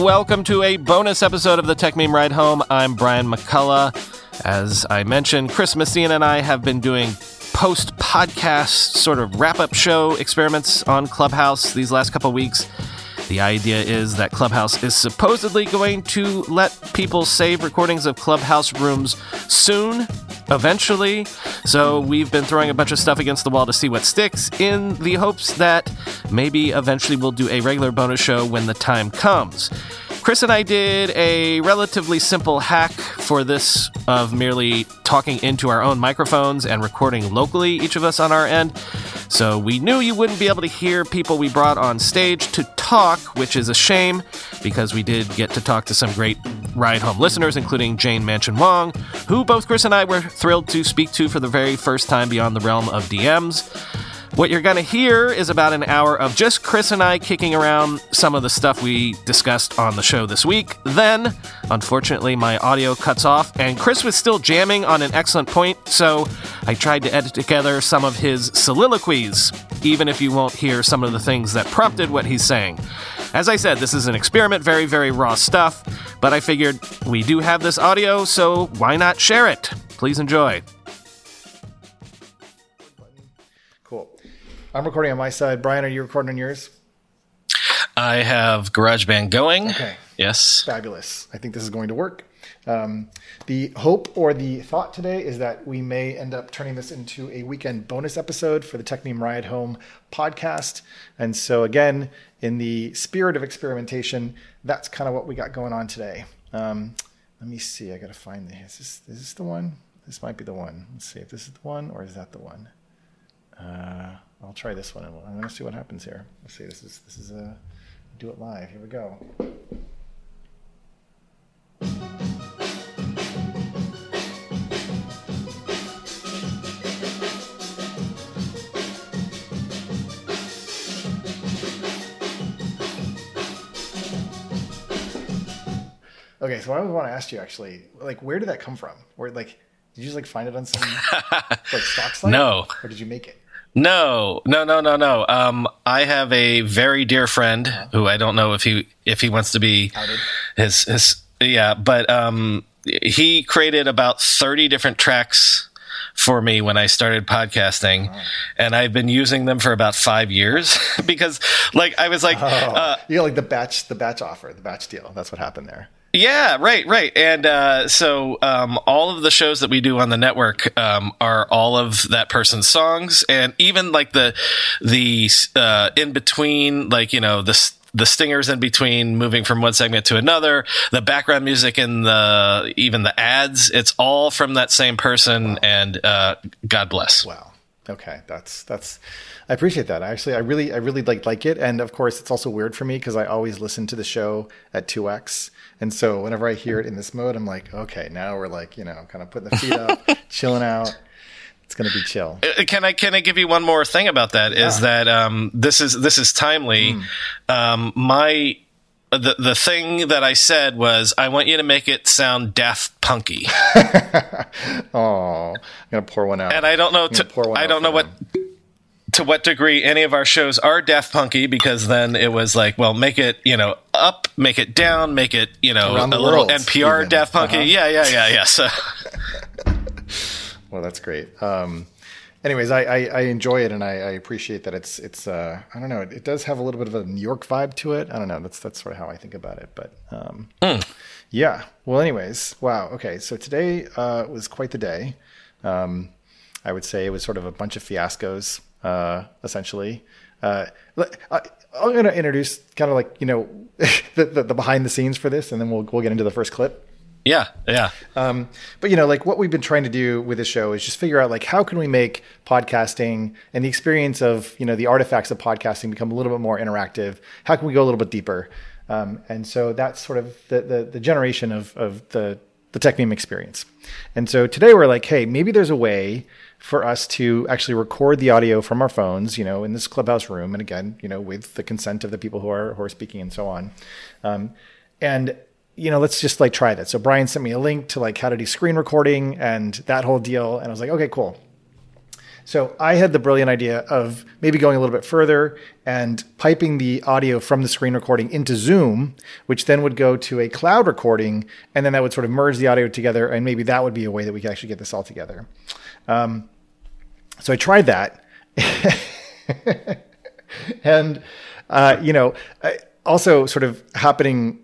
Welcome to a bonus episode of the Techmeme Ride Home. I'm Brian McCullough. As I mentioned, Chris Messina and I have been doing post podcast sort of wrap up show experiments on Clubhouse these last couple weeks. The idea is that Clubhouse is supposedly going to let people save recordings of Clubhouse rooms soon, eventually. So we've been throwing a bunch of stuff against the wall to see what sticks in the hopes that maybe eventually we'll do a regular bonus show when the time comes. Chris and I did a relatively simple hack for this of merely talking into our own microphones and recording locally, each of us on our end. So we knew you wouldn't be able to hear people we brought on stage to talk, which is a shame because we did get to talk to some great ride home listeners, including Jane Manchun Wong, who both Chris and I were thrilled to speak to for the very first time beyond the realm of DMs. What you're going to hear is about an hour of just Chris and I kicking around some of the stuff we discussed on the show this week. Then, unfortunately, my audio cuts off, and Chris was still jamming on an excellent point, so I tried to edit together some of his soliloquies, even if you won't hear some of the things that prompted what he's saying. As I said, this is an experiment, very, very raw stuff, but I figured we do have this audio, so why not share it? Please enjoy. I'm recording on my side. Brian, are you recording on yours? I have GarageBand going. Okay. Yes. Fabulous. I think this is going to work. Um, the hope or the thought today is that we may end up turning this into a weekend bonus episode for the Techmeme Ride Home podcast. And so, again, in the spirit of experimentation, that's kind of what we got going on today. Um, let me see. I got to find this. Is, this. is this the one? This might be the one. Let's see if this is the one or is that the one. Uh, I'll try this one. I'm going to see what happens here. Let's see. This is this is a do it live. Here we go. Okay, so I want to ask you actually, like, where did that come from? Where, like, did you just like find it on some like stock site? No. Or did you make it? No, no, no, no, no. Um, I have a very dear friend who I don't know if he if he wants to be Outed. his his yeah, but um, he created about thirty different tracks for me when I started podcasting, oh. and I've been using them for about five years because, like, I was like, oh, uh, you got like the batch the batch offer, the batch deal. That's what happened there. Yeah, right, right. And uh, so um, all of the shows that we do on the network um, are all of that person's songs, and even like the the uh, in between, like you know the the stingers in between moving from one segment to another, the background music and the even the ads, it's all from that same person. Wow. And uh, God bless. Wow. Okay, that's that's I appreciate that. Actually, I really, I really like like it, and of course, it's also weird for me because I always listen to the show at two x, and so whenever I hear it in this mode, I'm like, okay, now we're like, you know, kind of putting the feet up, chilling out. It's going to be chill. Uh, can I can I give you one more thing about that? Yeah. Is that um, this is this is timely. Mm. Um, my the the thing that I said was I want you to make it sound Daft Punky. oh, I'm gonna pour one out. And I don't know. To, pour one I don't know what. Them to what degree any of our shows are Daft Punky because then it was like, well, make it, you know, up, make it down, make it, you know, a little NPR even. Daft Punky. Uh-huh. Yeah, yeah, yeah, yeah. So, well, that's great. Um, anyways, I, I, I, enjoy it and I, I, appreciate that it's, it's, uh, I don't know, it, it, does have a little bit of a New York vibe to it. I don't know. That's, that's sort of how I think about it, but, um, mm. yeah. Well, anyways, wow. Okay. So today, uh, was quite the day. Um, I would say it was sort of a bunch of fiascos uh, essentially. Uh, I, am going to introduce kind of like you know the, the, the, behind the scenes for this, and then we'll we'll get into the first clip. Yeah, yeah. Um, but you know, like what we've been trying to do with this show is just figure out like how can we make podcasting and the experience of you know the artifacts of podcasting become a little bit more interactive. How can we go a little bit deeper? Um, and so that's sort of the the, the generation of of the the Techmeme experience. And so today we're like, hey, maybe there's a way for us to actually record the audio from our phones, you know, in this clubhouse room, and again, you know, with the consent of the people who are who are speaking and so on. Um, and you know, let's just like try that. So Brian sent me a link to like how to do screen recording and that whole deal. And I was like, okay, cool. So I had the brilliant idea of maybe going a little bit further and piping the audio from the screen recording into Zoom, which then would go to a cloud recording, and then that would sort of merge the audio together, and maybe that would be a way that we could actually get this all together. Um, so I tried that, and uh, you know, also sort of happening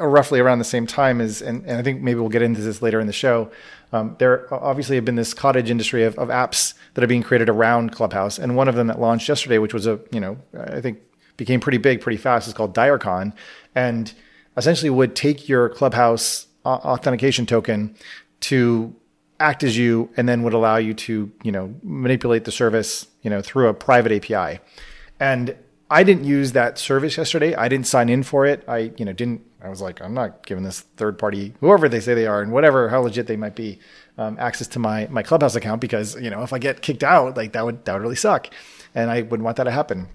uh, roughly around the same time as, and, and I think maybe we'll get into this later in the show. Um, there obviously have been this cottage industry of, of apps that are being created around Clubhouse, and one of them that launched yesterday, which was a you know I think became pretty big pretty fast, is called DireCon, and essentially would take your Clubhouse authentication token to act as you, and then would allow you to you know manipulate the service you know through a private API, and I didn't use that service yesterday. I didn't sign in for it. I, you know, didn't. I was like, I'm not giving this third party, whoever they say they are, and whatever how legit they might be, um, access to my my Clubhouse account because you know if I get kicked out, like that would that would really suck, and I wouldn't want that to happen.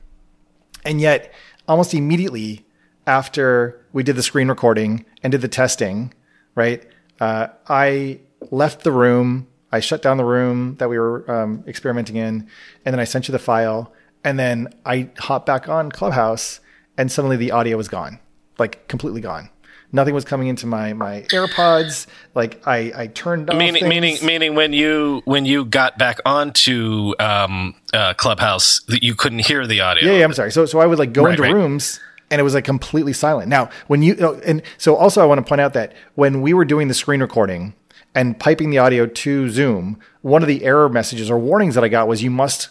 And yet, almost immediately after we did the screen recording and did the testing, right, uh, I left the room. I shut down the room that we were um, experimenting in, and then I sent you the file and then I hop back on Clubhouse and suddenly the audio was gone, like completely gone. Nothing was coming into my my AirPods. Like I I turned off. Meaning things. meaning meaning when you when you got back onto um, uh, Clubhouse, you couldn't hear the audio. Yeah, yeah, I'm sorry. So so I would like go Right, into right. rooms and it was like completely silent. Now when you oh, and so also I want to point out that when we were doing the screen recording and piping the audio to Zoom, one of the error messages or warnings that I got was you must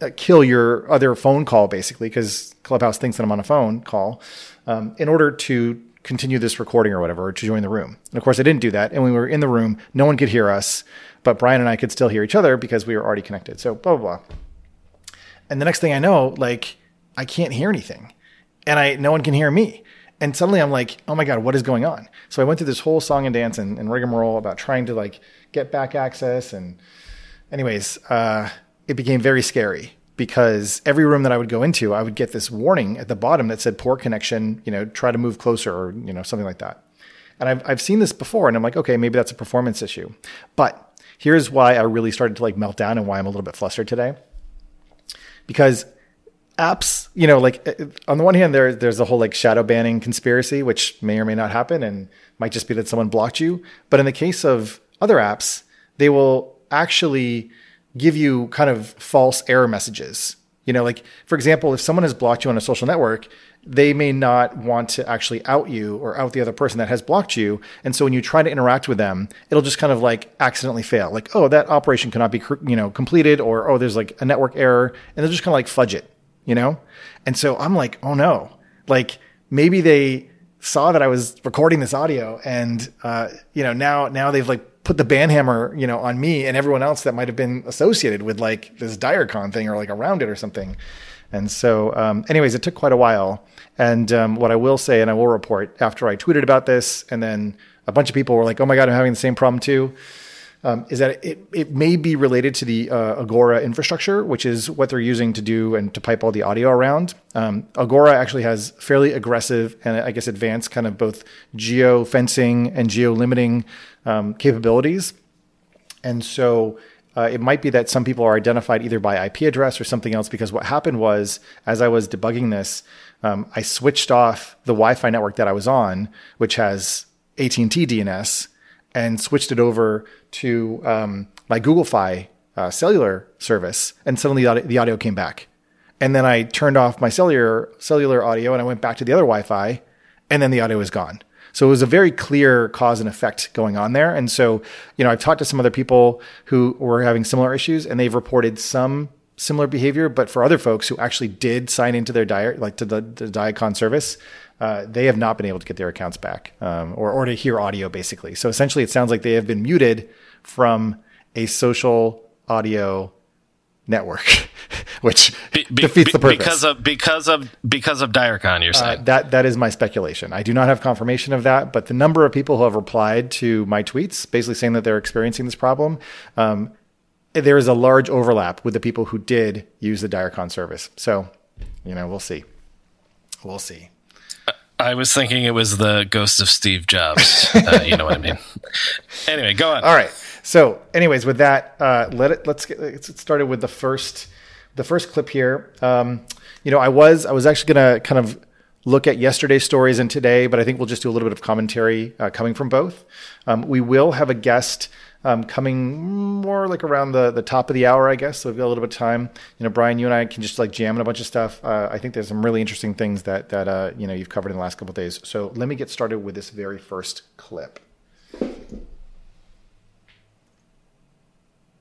uh, kill your other phone call basically because Clubhouse thinks that I'm on a phone call um, in order to continue this recording or whatever or to join the room. And of course, I didn't do that. And we were in the room, no one could hear us, but Brian and I could still hear each other because we were already connected. So blah blah blah. And the next thing I know, like I can't hear anything, and I no one can hear me. And suddenly I'm like, oh my god, what is going on? So I went through this whole song and dance and, and rigmarole about trying to like get back access and anyways, uh, it became very scary because every room that I would go into, I would get this warning at the bottom that said poor connection, you know, try to move closer or, you know, something like that. And I've, I've seen this before and I'm like, okay, maybe that's a performance issue. But here's why I really started to like melt down and why I'm a little bit flustered today. Because apps, you know, like uh, on the one hand, there there's a whole like shadow banning conspiracy, which may or may not happen, and might just be that someone blocked you. But in the case of other apps, they will actually give you kind of false error messages. You know, like for example, if someone has blocked you on a social network, they may not want to actually out you or out the other person that has blocked you. And so when you try to interact with them, it'll just kind of like accidentally fail. Like, oh, that operation cannot be, you know, completed or, oh, there's like a network error. And they'll just kind of like fudge it, you know? And so I'm like, oh no, like maybe they saw that I was recording this audio and, uh, you know, now, now they've like put the ban hammer, you know, on me and everyone else that might have been associated with like this DireCon thing or like around it or something. And so, um, anyways, it took quite a while. And um, what I will say, and I will report after I tweeted about this, and then a bunch of people were like, "Oh my god, I'm having the same problem too." Um, is that it, it may be related to the uh, Agora infrastructure, which is what they're using to do and to pipe all the audio around. Um, Agora actually has fairly aggressive and I guess advanced kind of both geo fencing and geo limiting um, capabilities. And so uh, it might be that some people are identified either by IP address or something else. Because what happened was, as I was debugging this, um, I switched off the Wi-Fi network that I was on, which has AT&T DNS, and switched it over to um, my Google Fi uh, cellular service, and suddenly the audio, the audio came back. And then I turned off my cellular cellular audio, and I went back to the other Wi-Fi, and then the audio was gone. So it was a very clear cause and effect going on there. And so, you know, I've talked to some other people who were having similar issues, and they've reported some similar behavior, but for other folks who actually did sign into their diet, like to the, the Diacon service, uh, they have not been able to get their accounts back um, or, or to hear audio, basically. So essentially, it sounds like they have been muted from a social audio network, which Be- be- defeats the purpose. because of because of because of Diacon. You're Uh, saying that that is my speculation. I do not have confirmation of that, but the number of people who have replied to my tweets, basically saying that they're experiencing this problem, um, there is a large overlap with the people who did use the Diacon service. So, you know, we'll see. We'll see. I was thinking it was the ghost of Steve Jobs. uh, you know what I mean. Anyway, go on. All right. So, anyways, with that, uh, let it let's get, let's get started with the first the first clip here. Um, you know, I was I was actually going to kind of look at yesterday's stories and today, but I think we'll just do a little bit of commentary uh, coming from both. Um, we will have a guest um, coming more like around the the top of the hour, I guess. So we've got a little bit of time. You know, Brian, you and I can just like jam in a bunch of stuff. Uh, I think there's some really interesting things that that uh, you know you've covered in the last couple days. So let me get started with this very first clip.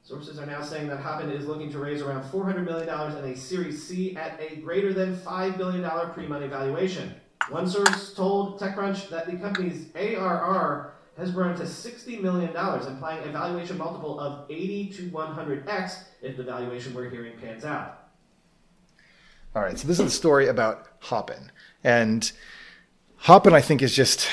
Sources are now saying that Hopin is looking to raise around $400 million in a Series C at a greater than $5 billion pre-money valuation. One source told TechCrunch that the company's ARR has grown to $60 million, implying a valuation multiple of 80 to 100x if the valuation we're hearing pans out. All right, so this is a story about Hopin, and Hopin, I think, is just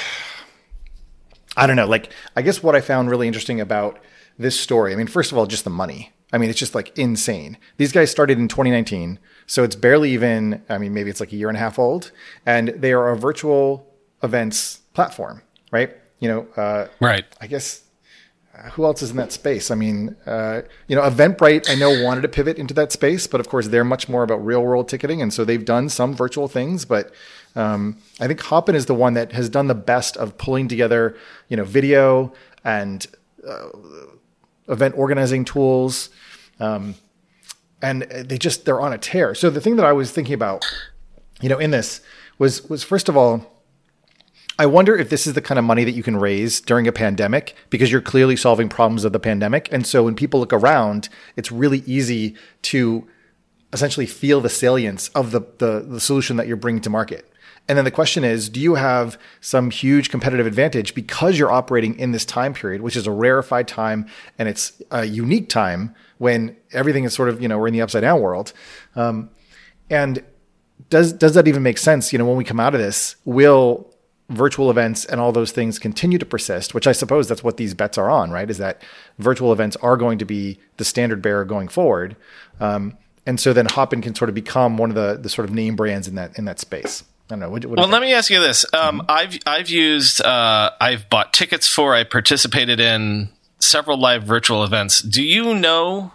I don't know. Like, I guess what I found really interesting about this story. I mean, first of all, just the money. I mean, it's just like insane. These guys started in 2019, so it's barely even. I mean, maybe it's like a year and a half old, and they are a virtual events platform, right? You know, uh, Right. I guess uh, who else is in that space? I mean, uh, you know, Eventbrite, I know wanted to pivot into that space, but of course they're much more about real world ticketing. And so they've done some virtual things, but um, I think Hopin is the one that has done the best of pulling together, you know, video and uh, event organizing tools. Um, and they just, they're on a tear. So the thing that I was thinking about, you know, in this was, was first of all, I wonder if this is the kind of money that you can raise during a pandemic because you're clearly solving problems of the pandemic. And so when people look around, it's really easy to essentially feel the salience of the, the, the solution that you're bringing to market. And then the question is, do you have some huge competitive advantage because you're operating in this time period, which is a rarefied time and it's a unique time when everything is sort of, you know, we're in the upside down world. Um, and does, does that even make sense? You know, when we come out of this, will virtual events and all those things continue to persist, which I suppose that's what these bets are on, right? Is that virtual events are going to be the standard bearer going forward. Um, and so then Hopin can sort of become one of the, the sort of name brands in that, in that space. I don't know. What, what Well, let me ask you this: um, I've I've used uh, I've bought tickets for, I participated in several live virtual events. Do you know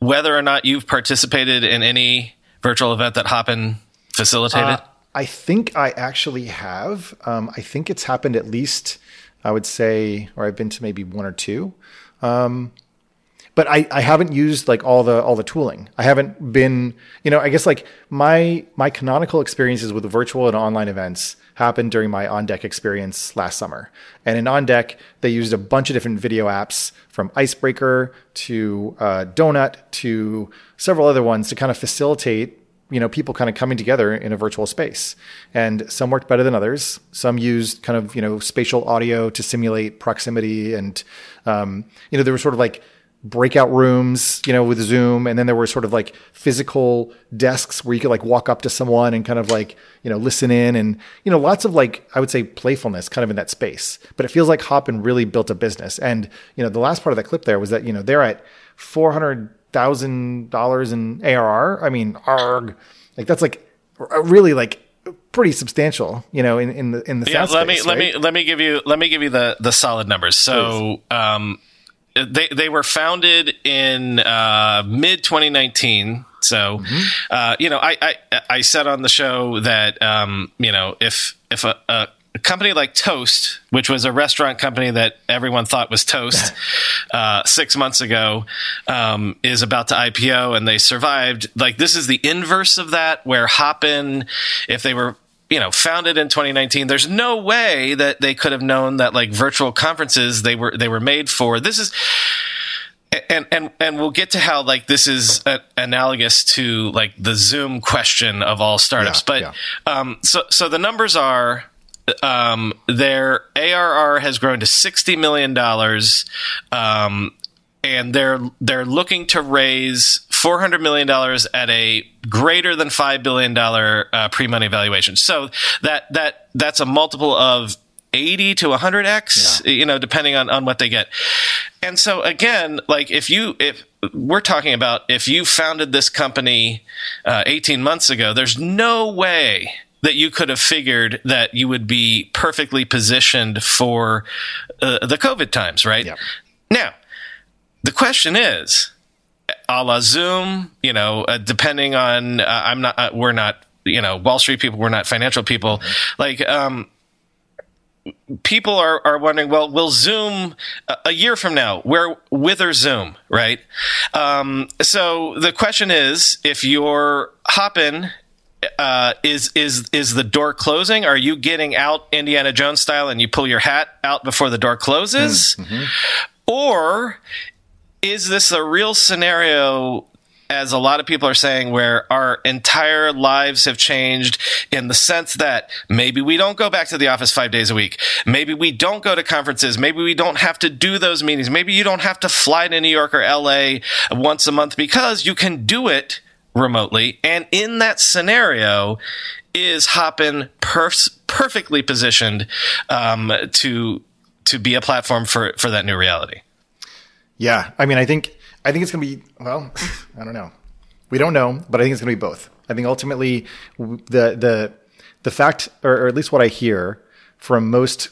whether or not you've participated in any virtual event that Hopin facilitated? Uh, I think I actually have. Um, I think it's happened at least, I would say, or I've been to maybe one or two. Um, but I, I haven't used like all the all the tooling. I haven't been, you know, I guess like my my canonical experiences with virtual and online events happened during my on deck experience last summer. And in on deck, they used a bunch of different video apps from Icebreaker to uh, Donut to several other ones to kind of facilitate you know people kind of coming together in a virtual space and some worked better than others some used kind of you know spatial audio to simulate proximity and um, you know there were sort of like breakout rooms you know with zoom. And then there were sort of like physical desks where you could like walk up to someone and kind of like you know listen in. And you know lots of like i would say playfulness kind of in that space. But it feels like hopin really built a business. And you know the last part of that clip there was that you know they're at 400 thousand dollars in ARR. I mean, arg, like that's like really like pretty substantial, you know, in in the in the yeah, let me space, let me let me give you let me give you the the solid numbers. So, um, they they were founded in uh, mid 2019. So, Mm-hmm. uh, you know, I, I I said on the show that um, you know if if a, a company like Toast, which was a restaurant company that everyone thought was toast uh, six months ago, um, is about to IPO and they survived. Like this is the inverse of that, where Hopin, if they were you know founded in 2019 there's no way that they could have known that like virtual conferences they were they were made for this is and and and we'll get to how like this is a, analogous to like the Zoom question of all startups. Yeah, but yeah. um, so so the numbers are um, their ARR has grown to sixty million dollars, um, and they're they're looking to raise four hundred million dollars at a greater than five billion dollar uh, pre money valuation. So that that that's a multiple of 80 to 100x you know depending on, on what they get and so again like if you if we're talking about if you founded this company uh, 18 months ago there's no way that you could have figured that you would be perfectly positioned for uh, the covid times right Yep. now the question is a la zoom you know uh, depending on uh, i'm not uh, we're not you know wall street people we're not financial people like um people are, are wondering, well, will Zoom a- a year from now, where with or Zoom, right? Um, so the question is, if you're Hopin, uh, is is is the door closing? Are you getting out Indiana Jones style and you pull your hat out before the door closes, or is this a real scenario as a lot of people are saying, where our entire lives have changed in the sense that maybe we don't go back to the office five days a week. Maybe we don't go to conferences. Maybe we don't have to do those meetings. Maybe you don't have to fly to New York or LA once a month because you can do it remotely. And in that scenario, is Hopin perf- perfectly positioned um, to to be a platform for for that new reality? Yeah, I mean, I think I think it's going to be well. I don't know. We don't know, but I think it's going to be both. I think ultimately the the the fact, or, or at least what I hear from most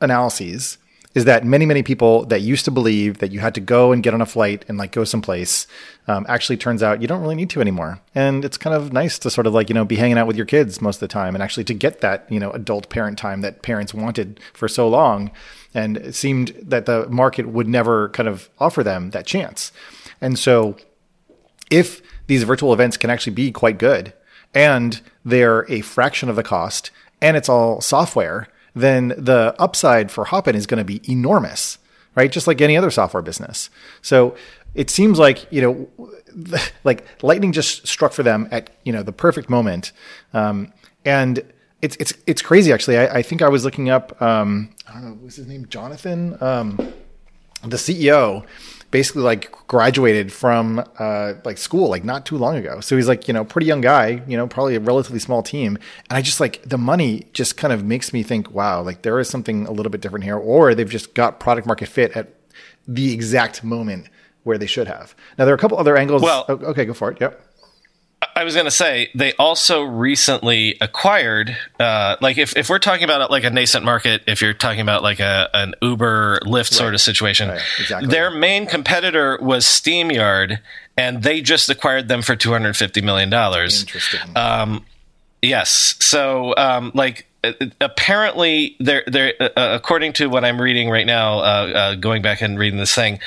analyses, is that many many people that used to believe that you had to go and get on a flight and like go someplace um, actually turns out you don't really need to anymore and it's kind of nice to sort of like you know be hanging out with your kids most of the time and actually to get that you know adult parent time that parents wanted for so long and it seemed that the market would never kind of offer them that chance and so if these virtual events can actually be quite good and they're a fraction of the cost and it's all software, then the upside for Hopin is going to be enormous, right? Just like any other software business. So it seems like, you know, like lightning just struck for them at, you know, the perfect moment. Um, and it's, it's, it's crazy actually. I, I think I was looking up, um, I don't know, what's his name? Jonathan, um, the CEO basically like graduated from uh, like school like not too long ago. So he's like you know pretty young guy, you know probably a relatively small team, and I just like the money just kind of makes me think, wow, like there is something a little bit different here, or they've just got product market fit at the exact moment where they should have. Now there are a couple other angles. Well- Oh, okay, go for it. Yep. I was going to say they also recently acquired, uh, like if, if we're talking about like a nascent market, if you're talking about like a an Uber Lyft sort of situation, Right, exactly. their main competitor was StreamYard, and they just acquired them for two hundred fifty million dollars. Interesting. Um, yes. So, um, like, uh, apparently, they're, they're, uh, uh, according to what I'm reading right now, uh, uh, going back and reading this thing,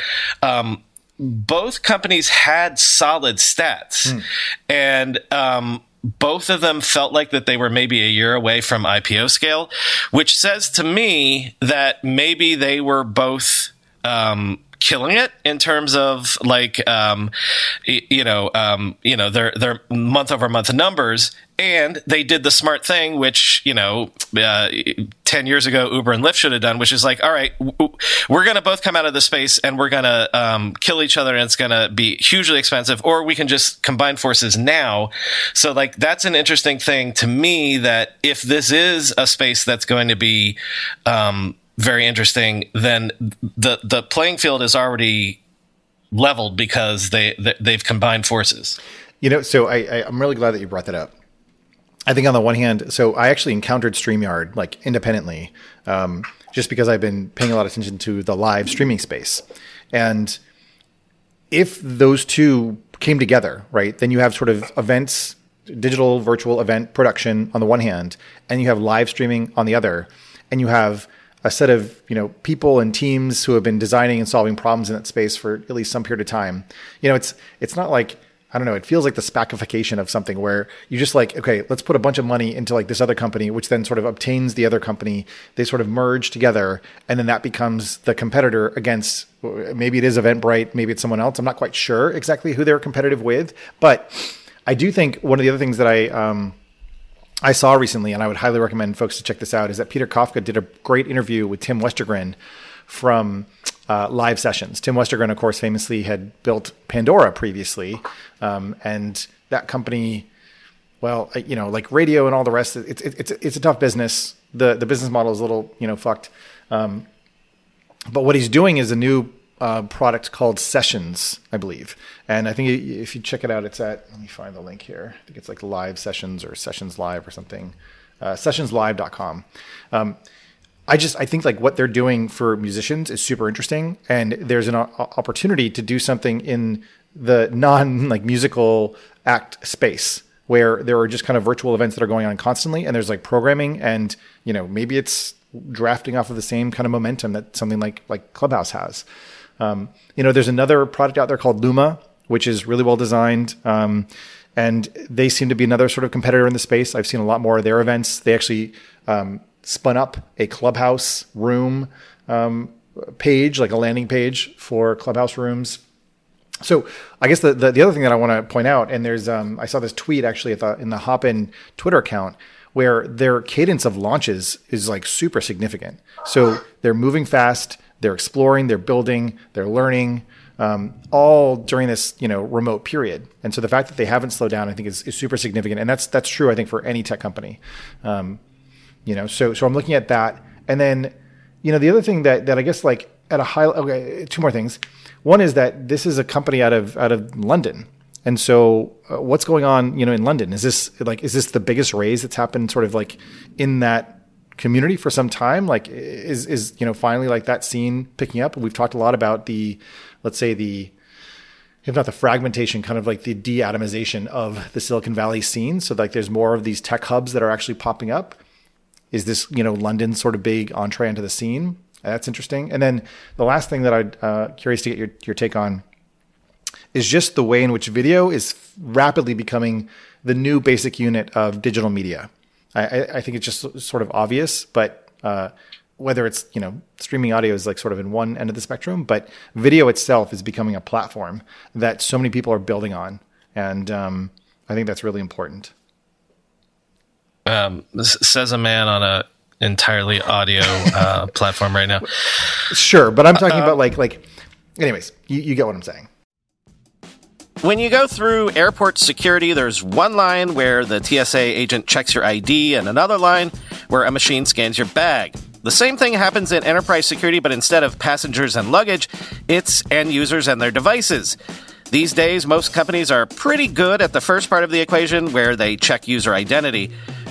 um, both companies had solid stats, and um, both of them felt like that they were maybe a year away from IPO scale, which says to me that maybe they were both. Um, killing it in terms of like um, you know um, you know their their month over month numbers and they did the smart thing which you know uh, 10 years ago uber and lyft should have done which is like all right we're going to both come out of the space and we're going to um, kill each other and it's going to be hugely expensive or we can just combine forces now so like that's an interesting thing to me that if this is a space that's going to be um, very interesting, then the the playing field is already leveled because they, they they've combined forces. You know, so I, I I'm really glad that you brought that up. I think on the one hand, so I actually encountered StreamYard like independently, um, just because I've been paying a lot of attention to the live streaming space, and if those two came together, right, then you have sort of events, digital virtual event production on the one hand, and you have live streaming on the other, and you have a set of you know people and teams who have been designing and solving problems in that space for at least some period of time. You know, it's it's not like I don't know. It feels like the spacification of something where you just like, okay, let's put a bunch of money into like this other company, which then sort of obtains the other company. They sort of merge together, and then that becomes the competitor against. Maybe it is Eventbrite, maybe it's someone else. I'm not quite sure exactly who they're competitive with, but I do think one of the other things that I um, I saw recently, and I would highly recommend folks to check this out, is that Peter Kafka did a great interview with Tim Westergren from uh, live sessions. Tim Westergren, of course, famously had built Pandora previously, um, and that company, well, you know, like radio and all the rest, it's it's it's a tough business. the The business model is a little, you know, fucked. Um, but what he's doing is a new uh, product called Sessions, I believe. And I think if you check it out, it's at, let me find the link here. I think it's like live sessions or sessions live or something, uh, sessionslive.com. Um, I just, I think like what they're doing for musicians is super interesting. And there's an opportunity to do something in the non like musical act space where there are just kind of virtual events that are going on constantly and there's like programming and you know maybe it's drafting off of the same kind of momentum that something like like clubhouse has um, you know, there's another product out there called Luma, which is really well designed. Um, and they seem to be another sort of competitor in the space. I've seen a lot more of their events. They actually um, spun up a clubhouse room um, page, like a landing page for clubhouse rooms. So I guess the, the, the other thing that I want to point out, and there's um, I saw this tweet actually at the, in the Hopin Twitter account where their cadence of launches is like super significant. So they're moving fast they're exploring, they're building, they're learning, um, all during this you know remote period. And so the fact that they haven't slowed down, I think, is, is super significant. And that's that's true, I think, for any tech company. Um, you know, so so I'm looking at that, and then you know the other thing that that I guess like at a high okay, two more things. One is that this is a company out of out of London. And so, uh, what's going on, you know, in London? Is this like is this the biggest raise that's happened, sort of like in that community for some time like is is you know finally like that scene picking up we've talked a lot about the let's say the if not the fragmentation kind of like the de-atomization of the silicon valley scene so like there's more of these tech hubs that are actually popping up is this you know london sort of big entree into the scene? That's interesting. And then the last thing that i'm uh, curious to get your, your take on is just the way in which video is rapidly becoming the new basic unit of digital media. I, I think it's just sort of obvious, but uh, whether it's you know streaming audio is like sort of in one end of the spectrum, but video itself is becoming a platform that so many people are building on, and um, I think that's really important. Um, says a man on a entirely audio uh, platform right now. Sure, but I'm talking uh, about like like. Anyways, you, you get what I'm saying. When you go through airport security, there's one line where the TSA agent checks your ID and another line where a machine scans your bag. The same thing happens in enterprise security, but instead of passengers and luggage, it's end users and their devices. These days, most companies are pretty good at the first part of the equation where they check user identity,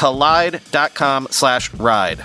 kolide.com slash ride.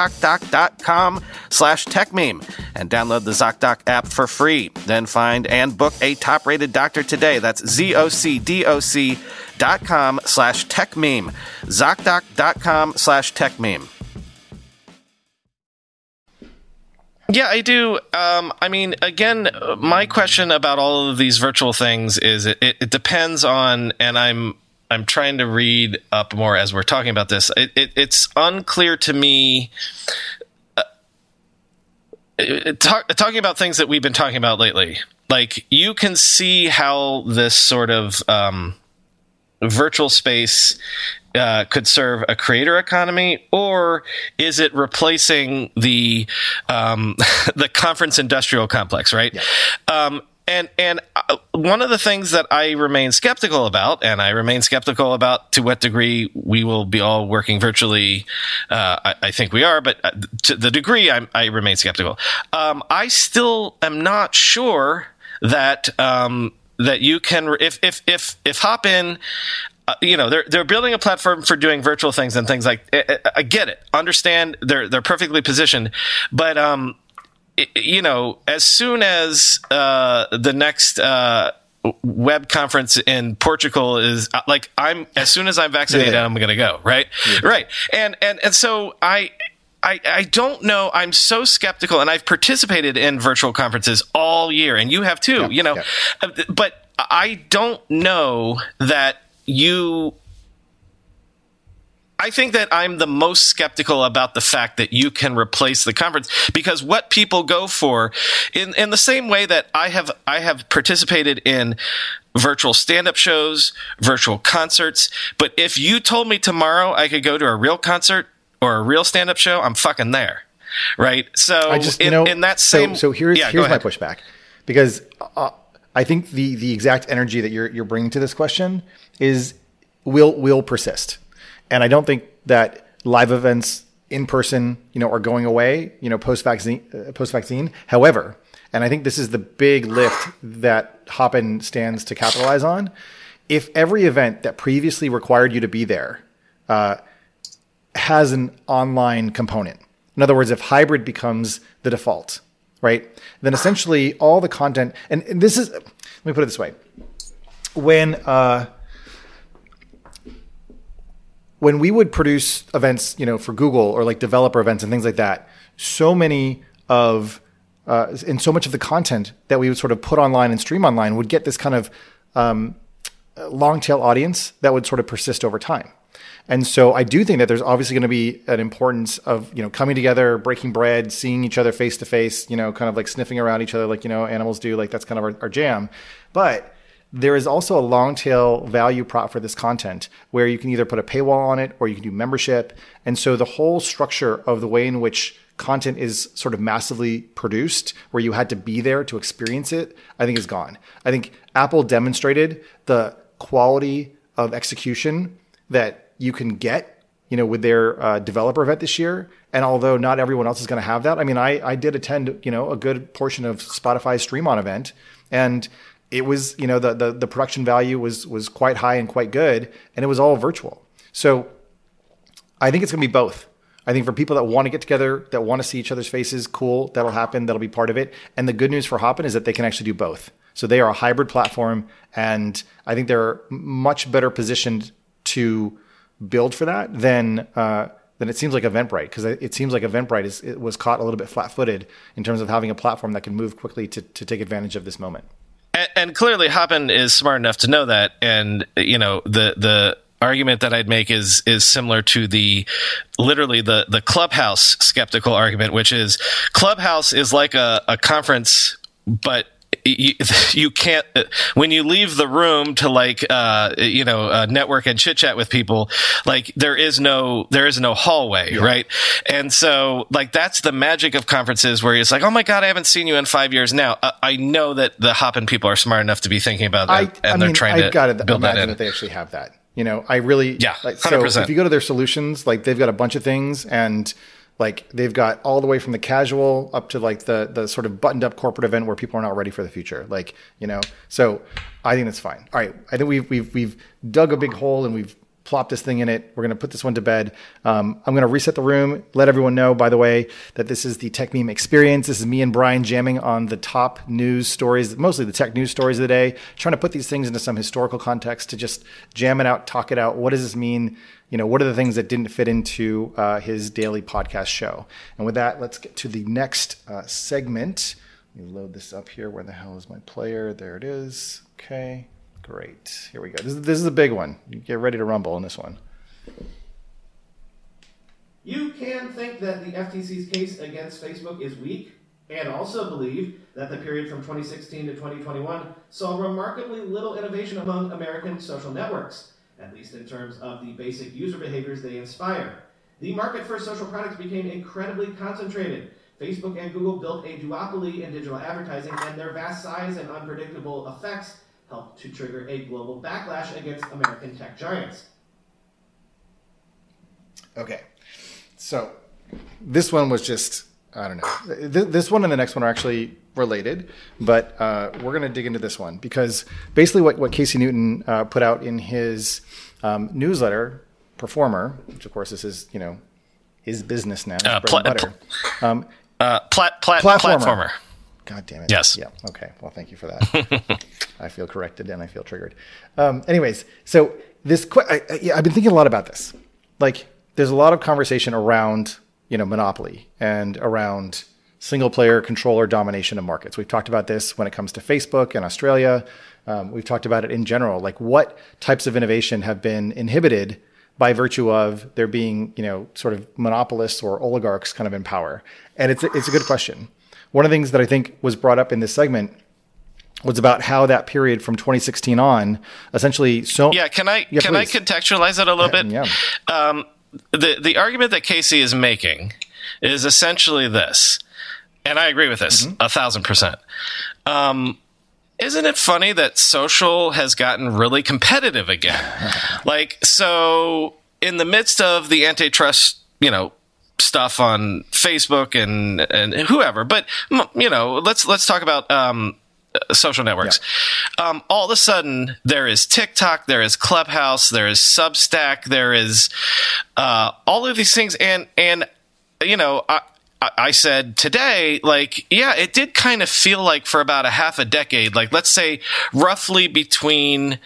ZocDoc.com slash TechMeme and download the ZocDoc app for free. Then find and book a top rated doctor today. That's ZocDoc.com slash TechMeme. ZocDoc.com slash TechMeme. Yeah, I do. Um, I mean, again, my question about all of these virtual things is it, it, depends on, and I'm I'm trying to read up more as we're talking about this. It, it, it's unclear to me. Uh, talk, talking about things that we've been talking about lately, like you can see how this sort of um, virtual space uh, could serve a creator economy, or is it replacing the um, the conference industrial complex? Right. Yeah. Um, and and uh, one of the things that I remain skeptical about, and I remain skeptical about to what degree we will be all working virtually. Uh, I, I, think we are, but uh, to the degree I'm, i remain skeptical. Um, I still am not sure that um, that you can if if if if Hopin uh, you know they're they're building a platform for doing virtual things and things like I, I get it understand they're they're perfectly positioned but um you know, as soon as uh, the next uh, web conference in Portugal is uh, like, I'm as soon as I'm vaccinated, yeah. I'm going to go. Right, yeah. right, and and and so I. I, I don't know. I'm so skeptical, and I've participated in virtual conferences all year, and you have too. Yeah, you know, uh, but I don't know that you I think that I'm the most skeptical about the fact that you can replace the conference because what people go for in, in the same way that I have, I have participated in virtual stand-up shows, virtual concerts. But if you told me tomorrow I could go to a real concert or a real stand-up show, I'm fucking there. Right. So I just, in, you know, in that same, so, so here's, yeah, here's my pushback because uh, I think the, the exact energy that you're, you're bringing to this question is will, will persist. And I don't think that live events in person, you know, are going away, you know, post vaccine, uh, post vaccine. However, and I think this is the big lift that Hopin stands to capitalize on. If every event that previously required you to be there uh, has an online component, in other words, if hybrid becomes the default, right, then essentially all the content, and, and this is, let me put it this way, when uh, when we would produce events, you know, for Google or like developer events and things like that, so many of uh, and so much of the content that we would sort of put online and stream online would get this kind of um, long tail audience that would sort of persist over time. And so I do think that there's obviously going to be an importance of, you know, coming together, breaking bread, seeing each other face to face, you know, kind of like sniffing around each other like, you know, animals do. Like that's kind of our, our jam. But there is also a long tail value prop for this content where you can either put a paywall on it or you can do membership. And so the whole structure of the way in which content is sort of massively produced, where you had to be there to experience it, I think is gone. I think Apple demonstrated the quality of execution that you can get, you know, with their uh, developer event this year. And although not everyone else is going to have that, I mean, I, I did attend, you know, a good portion of Spotify's Stream On event. And it was you know the, the the production value was was quite high and quite good, and it was all virtual. So I think it's going to be both. I think for people that want to get together, that want to see each other's faces, cool, that'll happen. That'll be part of it. And the good news for Hopin is that they can actually do both. So they are a hybrid platform, and I think they're much better positioned to build for that than uh, than it seems like Eventbrite because it seems like Eventbrite is was caught a little bit flat-footed in terms of having a platform that can move quickly to to take advantage of this moment and, and clearly Hopin is smart enough to know that, and you know the the argument that I'd make is is similar to the literally the the clubhouse skeptical argument, which is clubhouse is like a, a conference, but you, you can't when you leave the room to like uh, you know uh, network and chit chat with people like there is no there is no hallway yeah. right and so like that's the magic of conferences where it's like oh my god I haven't seen you in five years now uh, I know that the Hopin people are smart enough to be thinking about that I, and I they're mean, trying I've to got build imagine that, in. that they actually have that you know I really yeah like, so 100%. if you go to their solutions like they've got a bunch of things and like they've got all the way from the casual up to like the the sort of buttoned up corporate event where people are not ready for the future. Like you know, so I think that's fine. All right, I think we've we've we've dug a big hole and we've plopped this thing in it. We're going to put this one to bed. Um, I'm going to reset the room. Let everyone know, by the way, that this is the Techmeme experience. This is me and Brian jamming on the top news stories, mostly the tech news stories of the day, trying to put these things into some historical context to just jam it out, talk it out. What does this mean? you know, what are the things that didn't fit into uh, his daily podcast show? And with that, let's get to the next uh, segment. Let me load this up here. Where the hell is my player? There it is. Okay, great. Here we go. This is, this is a big one. Get ready to rumble on this one. You can think that the FTC's case against Facebook is weak, and also believe that the period from 2016 to 2021 saw remarkably little innovation among American social networks at least in terms of the basic user behaviors they inspire. The market for social products became incredibly concentrated. Facebook and Google built a duopoly in digital advertising, and their vast size and unpredictable effects helped to trigger a global backlash against American tech giants. Okay, so this one was just I don't know. This one and the next one are actually related, but uh, we're going to dig into this one because basically what, what Casey Newton uh, put out in his um, newsletter, Performer, which of course this is you know his business now, uh, pl- butter. Um, uh, plat- plat- platformer. platformer. God damn it. Yes. Yeah. Okay. Well, thank you for that. I feel corrected and I feel triggered. Um, anyways, so this, I, I, yeah, I've been thinking a lot about this. Like, there's a lot of conversation around you know, monopoly and around single player controller domination of markets. We've talked about this when it comes to Facebook and Australia. Um, we've talked about it in general, like what types of innovation have been inhibited by virtue of there being, you know, sort of monopolists or oligarchs kind of in power. And it's a, it's a good question. One of the things that I think was brought up in this segment was about how that period from 2016 on essentially so yeah can i yeah, can please. i contextualize it a little bit yeah um, the the argument that Casey is making is essentially this, and I agree with this mm-hmm. a thousand percent. Um, isn't it funny that social has gotten really competitive again? like, so in the midst of the antitrust, you know, stuff on Facebook and and whoever, but you know, let's let's talk about um, social networks. Yeah. Um, all of a sudden, there is TikTok, there is Clubhouse, there is Substack, there is uh, all of these things, and and you know, I, I said today, like, yeah, it did kind of feel like for about a half a decade, like let's say roughly between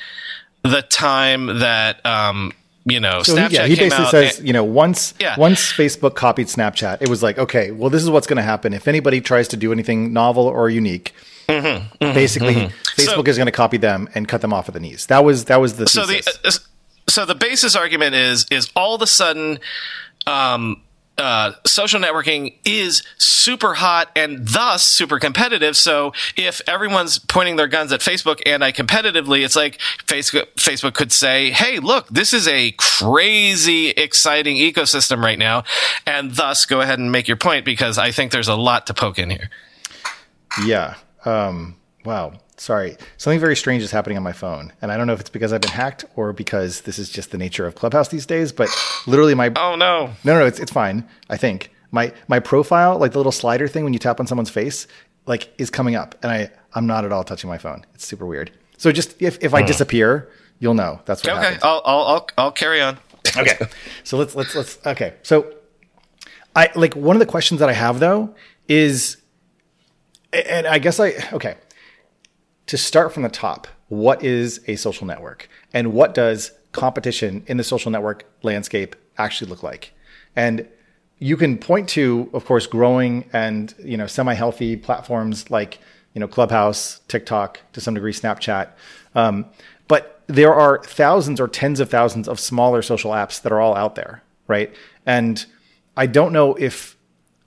the time that um, you know, so Snapchat he, yeah, he basically says, and, you know, once yeah. once Facebook copied Snapchat, it was like, okay, well, this is what's going to happen if anybody tries to do anything novel or unique Mm-hmm, mm-hmm, Basically, mm-hmm. Facebook so, is going to copy them and cut them off at the knees. That was that was the so thesis. the uh, so the basis argument is is all of a sudden. Um, uh, social networking is super hot and thus super competitive. So if everyone's pointing their guns at Facebook anti-competitively, it's like Facebook, Facebook could say, Hey, look, this is a crazy exciting ecosystem right now. And thus go ahead and make your point because I think there's a lot to poke in here. Yeah. Um, wow. Sorry. Something very strange is happening on my phone. And I don't know if it's because I've been hacked or because this is just the nature of Clubhouse these days, but literally my Oh no. No, no, no it's it's fine, I think. My my profile, like the little slider thing when you tap on someone's face, like is coming up and I I'm not at all touching my phone. It's super weird. So just if if I hmm. disappear, you'll know. That's what okay. happens. I'll I'll I'll carry on. okay. So let's let's let's okay. So I like one of the questions that I have though is and I guess I, okay, to start from the top, what is a social network and what does competition in the social network landscape actually look like? And you can point to, of course, growing and, you know, semi-healthy platforms like, you know, Clubhouse, TikTok, to some degree, Snapchat. Um, but there are thousands or tens of thousands of smaller social apps that are all out there, right? And I don't know if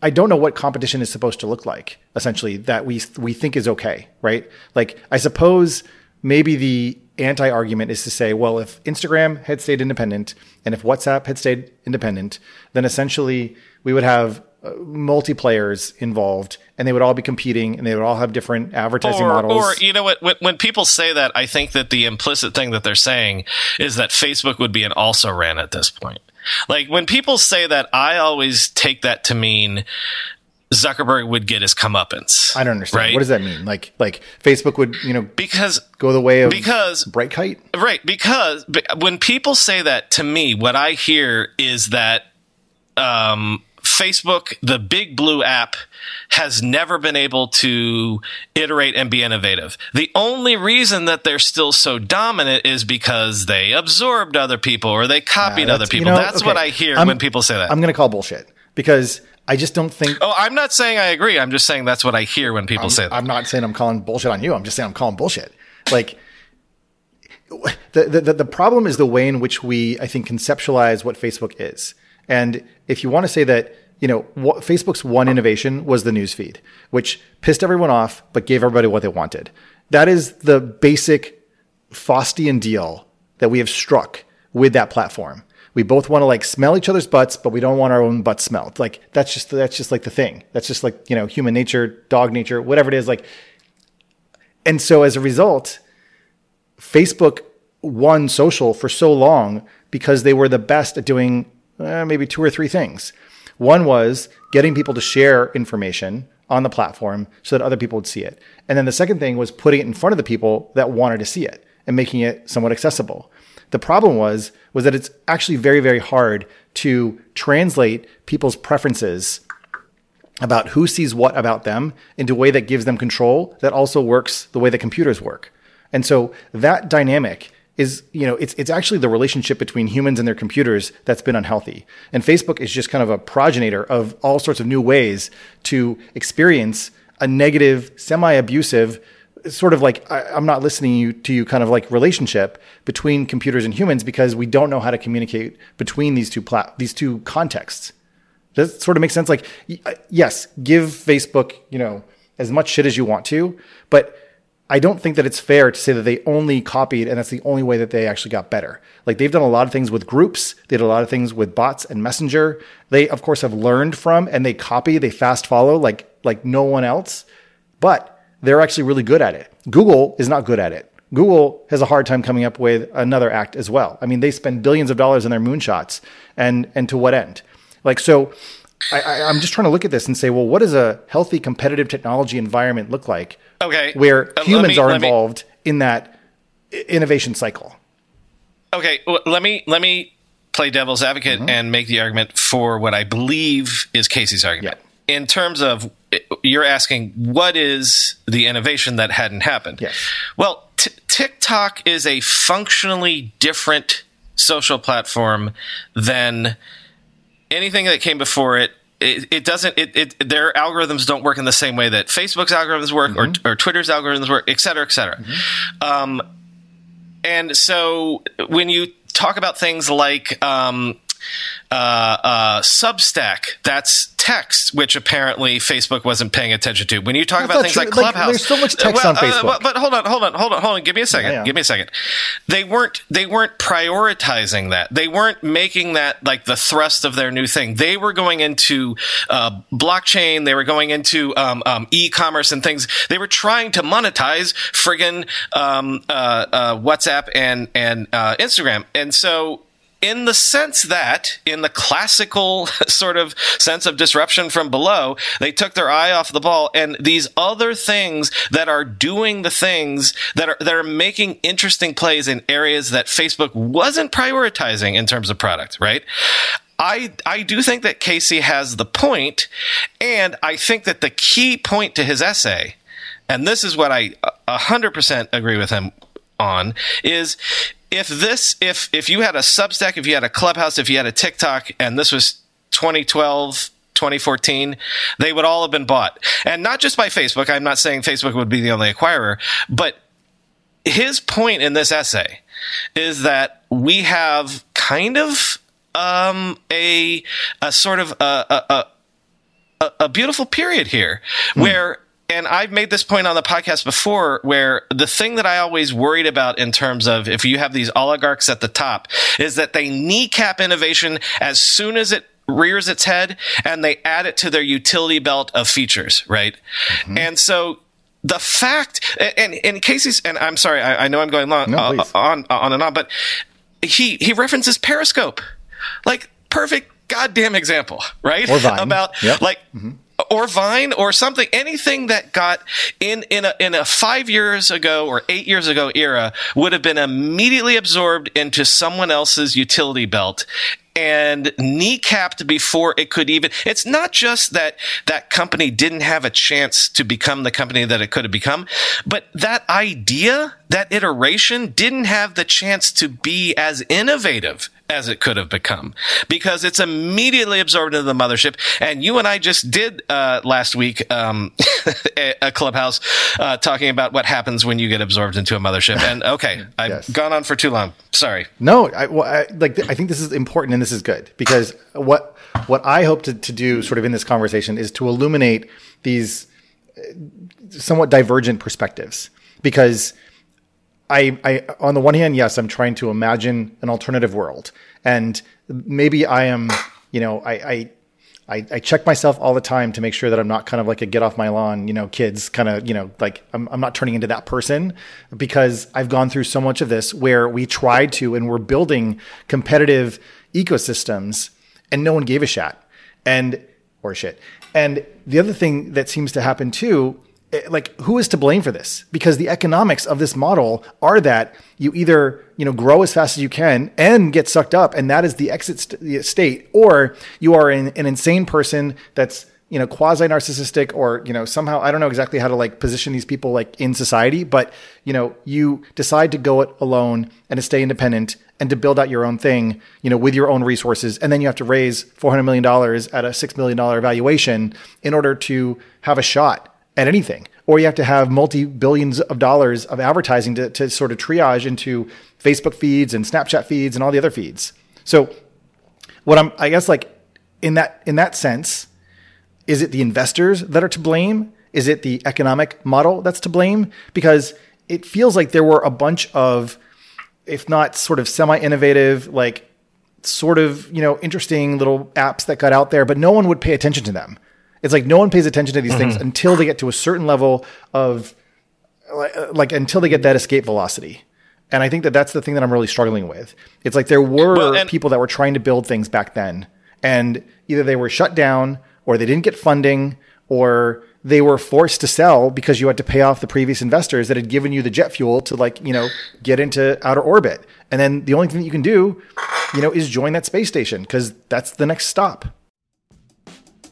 I don't know what competition is supposed to look like. Essentially, that we we think is okay, right? Like I suppose maybe the anti argument is to say, well, if Instagram had stayed independent and if WhatsApp had stayed independent, then essentially we would have uh, multiplayers involved and they would all be competing and they would all have different advertising or, models. Or, you know what, when, when, people say that, I think that the implicit thing that they're saying is that Facebook would be an also ran at this point. Like when people say that, I always take that to mean Zuckerberg would get his comeuppance. I don't understand. Right? What does that mean? Like, like Facebook would, you know, because go the way of because Brightkite, right? Because when people say that to me, what I hear is that um, Facebook, the big blue app, has never been able to iterate and be innovative. The only reason that they're still so dominant is because they absorbed other people or they copied uh, other people. You know, that's okay. what I hear I'm, when people say that. I'm going to call bullshit because I just don't think. Oh, I'm not saying I agree. I'm just saying that's what I hear when people I'm, say that. I'm not saying I'm calling bullshit on you. I'm just saying I'm calling bullshit. Like the, the the problem is the way in which we I think conceptualize what Facebook is. And if you want to say that you know, what, Facebook's one innovation was the newsfeed, which pissed everyone off, but gave everybody what they wanted. That is the basic Faustian deal that we have struck with that platform. We both want to like smell each other's butts, but we don't want our own butts smelled. Like that's just that's just like the thing. That's just like you know human nature, dog nature, whatever it is. Like, and so as a result, Facebook won social for so long because they were the best at doing uh, maybe two or three things. One was getting people to share information on the platform so that other people would see it. And then the second thing was putting it in front of the people that wanted to see it and making it somewhat accessible. The problem was was that it's actually very very hard to translate people's preferences about who sees what about them into a way that gives them control that also works the way that computers work. And so that dynamic is you know it's it's actually the relationship between humans and their computers that's been unhealthy. And Facebook is just kind of a progenitor of all sorts of new ways to experience a negative, semi-abusive sort of like I, am not listening you, to you kind of like relationship between computers and humans because we don't know how to communicate between these two plat- these two contexts. Does sort of make sense? Like uh, yes, give Facebook, you know, as much shit as you want to, but I don't think that it's fair to say that they only copied and that's the only way that they actually got better. Like they've done a lot of things with groups, they did a lot of things with bots and messenger. They of course have learned from and they copy, they fast follow like like no one else. But they're actually really good at it. Google is not good at it. Google has a hard time coming up with another act as well. I mean, they spend billions of dollars on their moonshots and and to what end? Like so I, am just trying to look at this and say, well, what does a healthy competitive technology environment look like? Okay. Where Uh, humans me- are let me- involved in that innovation cycle. Okay, well, let me let me play devil's advocate Mm-hmm. and make the argument for what I believe is Casey's argument. In terms of you're asking what is the innovation that hadn't happened? Yes. Well, t- TikTok is a functionally different social platform than anything that came before it. It, it doesn't. It, it their algorithms don't work in the same way that Facebook's algorithms work or, or Twitter's algorithms work, et cetera, et cetera. Um, and so when you talk about things like um, uh, uh, Substack, that's text, which apparently Facebook wasn't paying attention to. When you talk That's about things true. like Like, Clubhouse, there's so much text well, on Facebook. but, but hold on, hold on, hold on, hold on. Give me a second. Yeah, yeah. Give me a second. They weren't they weren't prioritizing that. They weren't making that like the thrust of their new thing. They were going into uh, blockchain. They were going into um, um, e-commerce and things. They were trying to monetize friggin' um, uh, uh, WhatsApp and and uh, Instagram. And so in the sense that, in the classical sort of sense of disruption from below, they took their eye off the ball, and these other things that are doing the things that are that are making interesting plays in areas that Facebook wasn't prioritizing in terms of product, right? I I do think that Casey has the point, and I think that the key point to his essay, and this is what I a hundred percent agree with him on, is if this if if you had a Substack, if you had a Clubhouse, if you had a TikTok, and this was 2012. 2014, they would all have been bought. And not just by Facebook. I'm not saying Facebook would be the only acquirer, but his point in this essay is that we have kind of um, a a sort of a, a, a a, a beautiful period here where and I've made this point on the podcast before where the thing that I always worried about in terms of if you have these oligarchs at the top is that they kneecap innovation as soon as it rears its head and they add it to their utility belt of features, right? And so the fact, and, and in Casey's, and I'm sorry, I, I know I'm going long, No, uh, on, uh, on and on, but he, he references Periscope. Like, perfect goddamn example, right? About, Yep. like, or Vine or something, anything that got in in a, in a five years ago or eight years ago era would have been immediately absorbed into someone else's utility belt and kneecapped before it could even. It's not just that that company didn't have a chance to become the company that it could have become, but that idea, that iteration didn't have the chance to be as innovative as it could have become because it's immediately absorbed into the mothership. And you and I just did uh, last week um, a, clubhouse uh, talking about what happens when you get absorbed into a mothership. And okay, I've Yes. gone on for too long. Sorry. No, I, well, I, like I think this is important and this is good because what what I hope to, to do sort of in this conversation is to illuminate these uh, somewhat divergent perspectives because I, I on the one hand, yes, I'm trying to imagine an alternative world, and maybe I am, you know, I, I I, I check myself all the time to make sure that I'm not kind of like a get off my lawn, you know, kids kind of, you know, like I'm, I'm not turning into that person because I've gone through so much of this where we tried to and we're building competitive ecosystems and no one gave a shit and or shit. And the other thing that seems to happen too Eh, like who is to blame for this? Because the economics of this model are that you either you know grow as fast as you can and get sucked up and that is the exit st- state or you are an, an insane person that's you know quasi narcissistic or you know somehow i don't know exactly how to like position these people like in society but you know you decide to go it alone and to stay independent and to build out your own thing you know with your own resources and then you have to raise 400 million dollars at a 6 million dollar valuation in order to have a shot at anything. Or you have to have multi billions of dollars of advertising to, to sort of triage into Facebook feeds and Snapchat feeds and all the other feeds. So what I'm I guess like in that in that sense, is it the investors that are to blame? Is it the economic model that's to blame? Because it feels like there were a bunch of, if not sort of semi-innovative, like sort of, you know, interesting little apps that got out there, but no one would pay attention to them. It's like no one pays attention to these things mm-hmm. until they get to a certain level of like, uh, like until they get that escape velocity. And I think that that's the thing that I'm really struggling with. It's like there were Well, and- people that were trying to build things back then, and either they were shut down, or they didn't get funding, or they were forced to sell because you had to pay off the previous investors that had given you the jet fuel to like you know get into outer orbit. And then the only thing that you can do, you know, is join that space station because that's the next stop.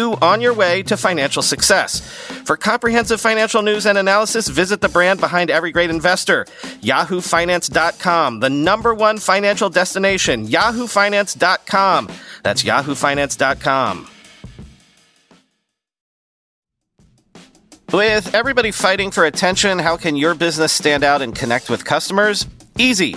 on your way to financial success. For comprehensive financial news and analysis, visit the brand behind every great investor, yahoofinance.com, the number one financial destination, yahoofinance.com. That's yahoofinance.com. With everybody fighting for attention, how can your business stand out and connect with customers? Easy.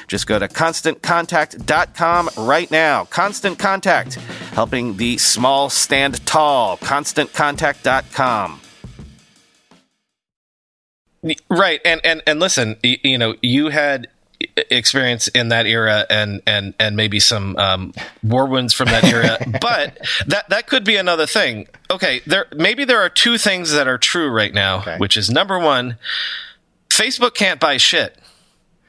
Just go to constantcontact.com right now. Constant Contact, helping the small stand tall. ConstantContact.com. Right, and and and listen, you, you know, you had experience in that era and and and maybe some um, war wounds from that era but that that could be another thing okay there maybe there are two things that are true right now Okay. which is number one facebook can't buy shit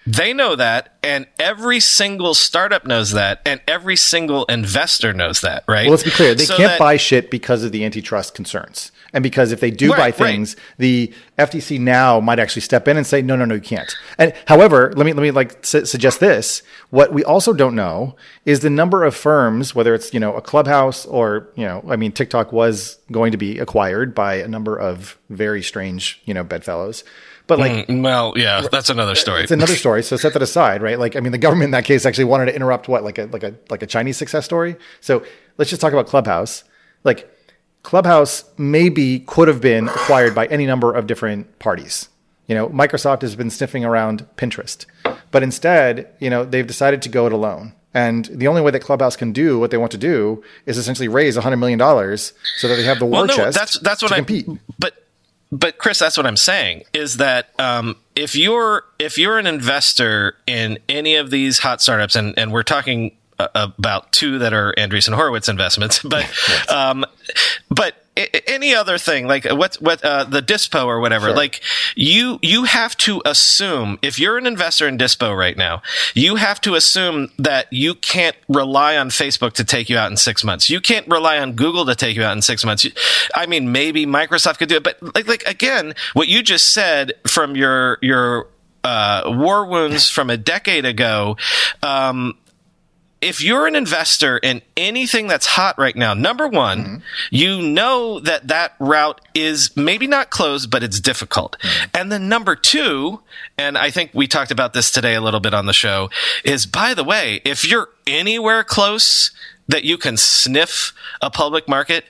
they know that and every single startup knows that and every single investor knows that right Well, let's be clear. They So can't that- buy shit because of the antitrust concerns. And because if they do Right, buy right. things, the FTC now might actually step in and say, no, no, no, you can't. And however, let me, let me like su- suggest this. What we also don't know is the number of firms, whether it's, you know, a clubhouse or, you know, I mean, TikTok was going to be acquired by a number of very strange, you know, bedfellows. But like, Mm, well yeah that's another story it's another story. So set that aside, right? Like, I mean, the government in that case actually wanted to interrupt what, like a like a like a Chinese success story. So let's just talk about Clubhouse. Like, Clubhouse maybe could have been acquired by any number of different parties. You know, Microsoft has been sniffing around Pinterest, but instead, you know, they've decided to go it alone. And the only way that Clubhouse can do what they want to do is essentially raise $100 million so that they have the war well, no, chest that's that's what to I compete. but but Chris, that's what I'm saying is that um, if you're if you're an investor in any of these hot startups, and and we're talking about two that are Andreessen Horowitz investments, but um, but any other thing like what what uh, the Dispo or whatever, like you you have to assume if you're an investor in Dispo right now, you have to assume that you can't rely on Facebook to take you out in six months. You can't rely on Google to take you out in six months. I mean, maybe Microsoft could do it, but like like again, what you just said from your your uh, war wounds from a decade ago. Um, if you're an investor in anything that's hot right now, number one, mm-hmm. you know that that route is maybe not closed, but it's difficult. Mm-hmm. And then number two, and I think we talked about this today a little bit on the show, is by the way, if you're anywhere close that you can sniff a public market,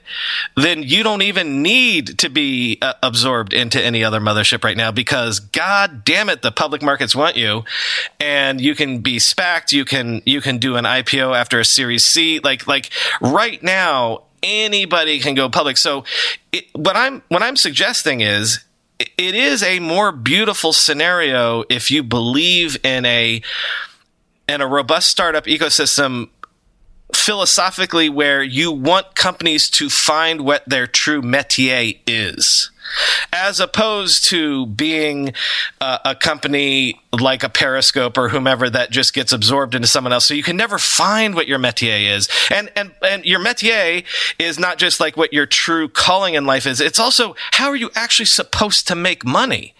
then you don't even need to be uh, absorbed into any other mothership right now because god damn it, the public markets want you and you can be SPACed, you can, you can do an IPO after a series C. Like, like right now, anybody can go public. So it, what I'm, what I'm suggesting is it is a more beautiful scenario if you believe in a, in a robust startup ecosystem philosophically where you want companies to find what their true métier is as opposed to being uh, a company like a periscope or whomever that just gets absorbed into someone else. So you can never find what your métier is. And and and your métier is not just like what your true calling in life is. It's also how are you actually supposed to make money?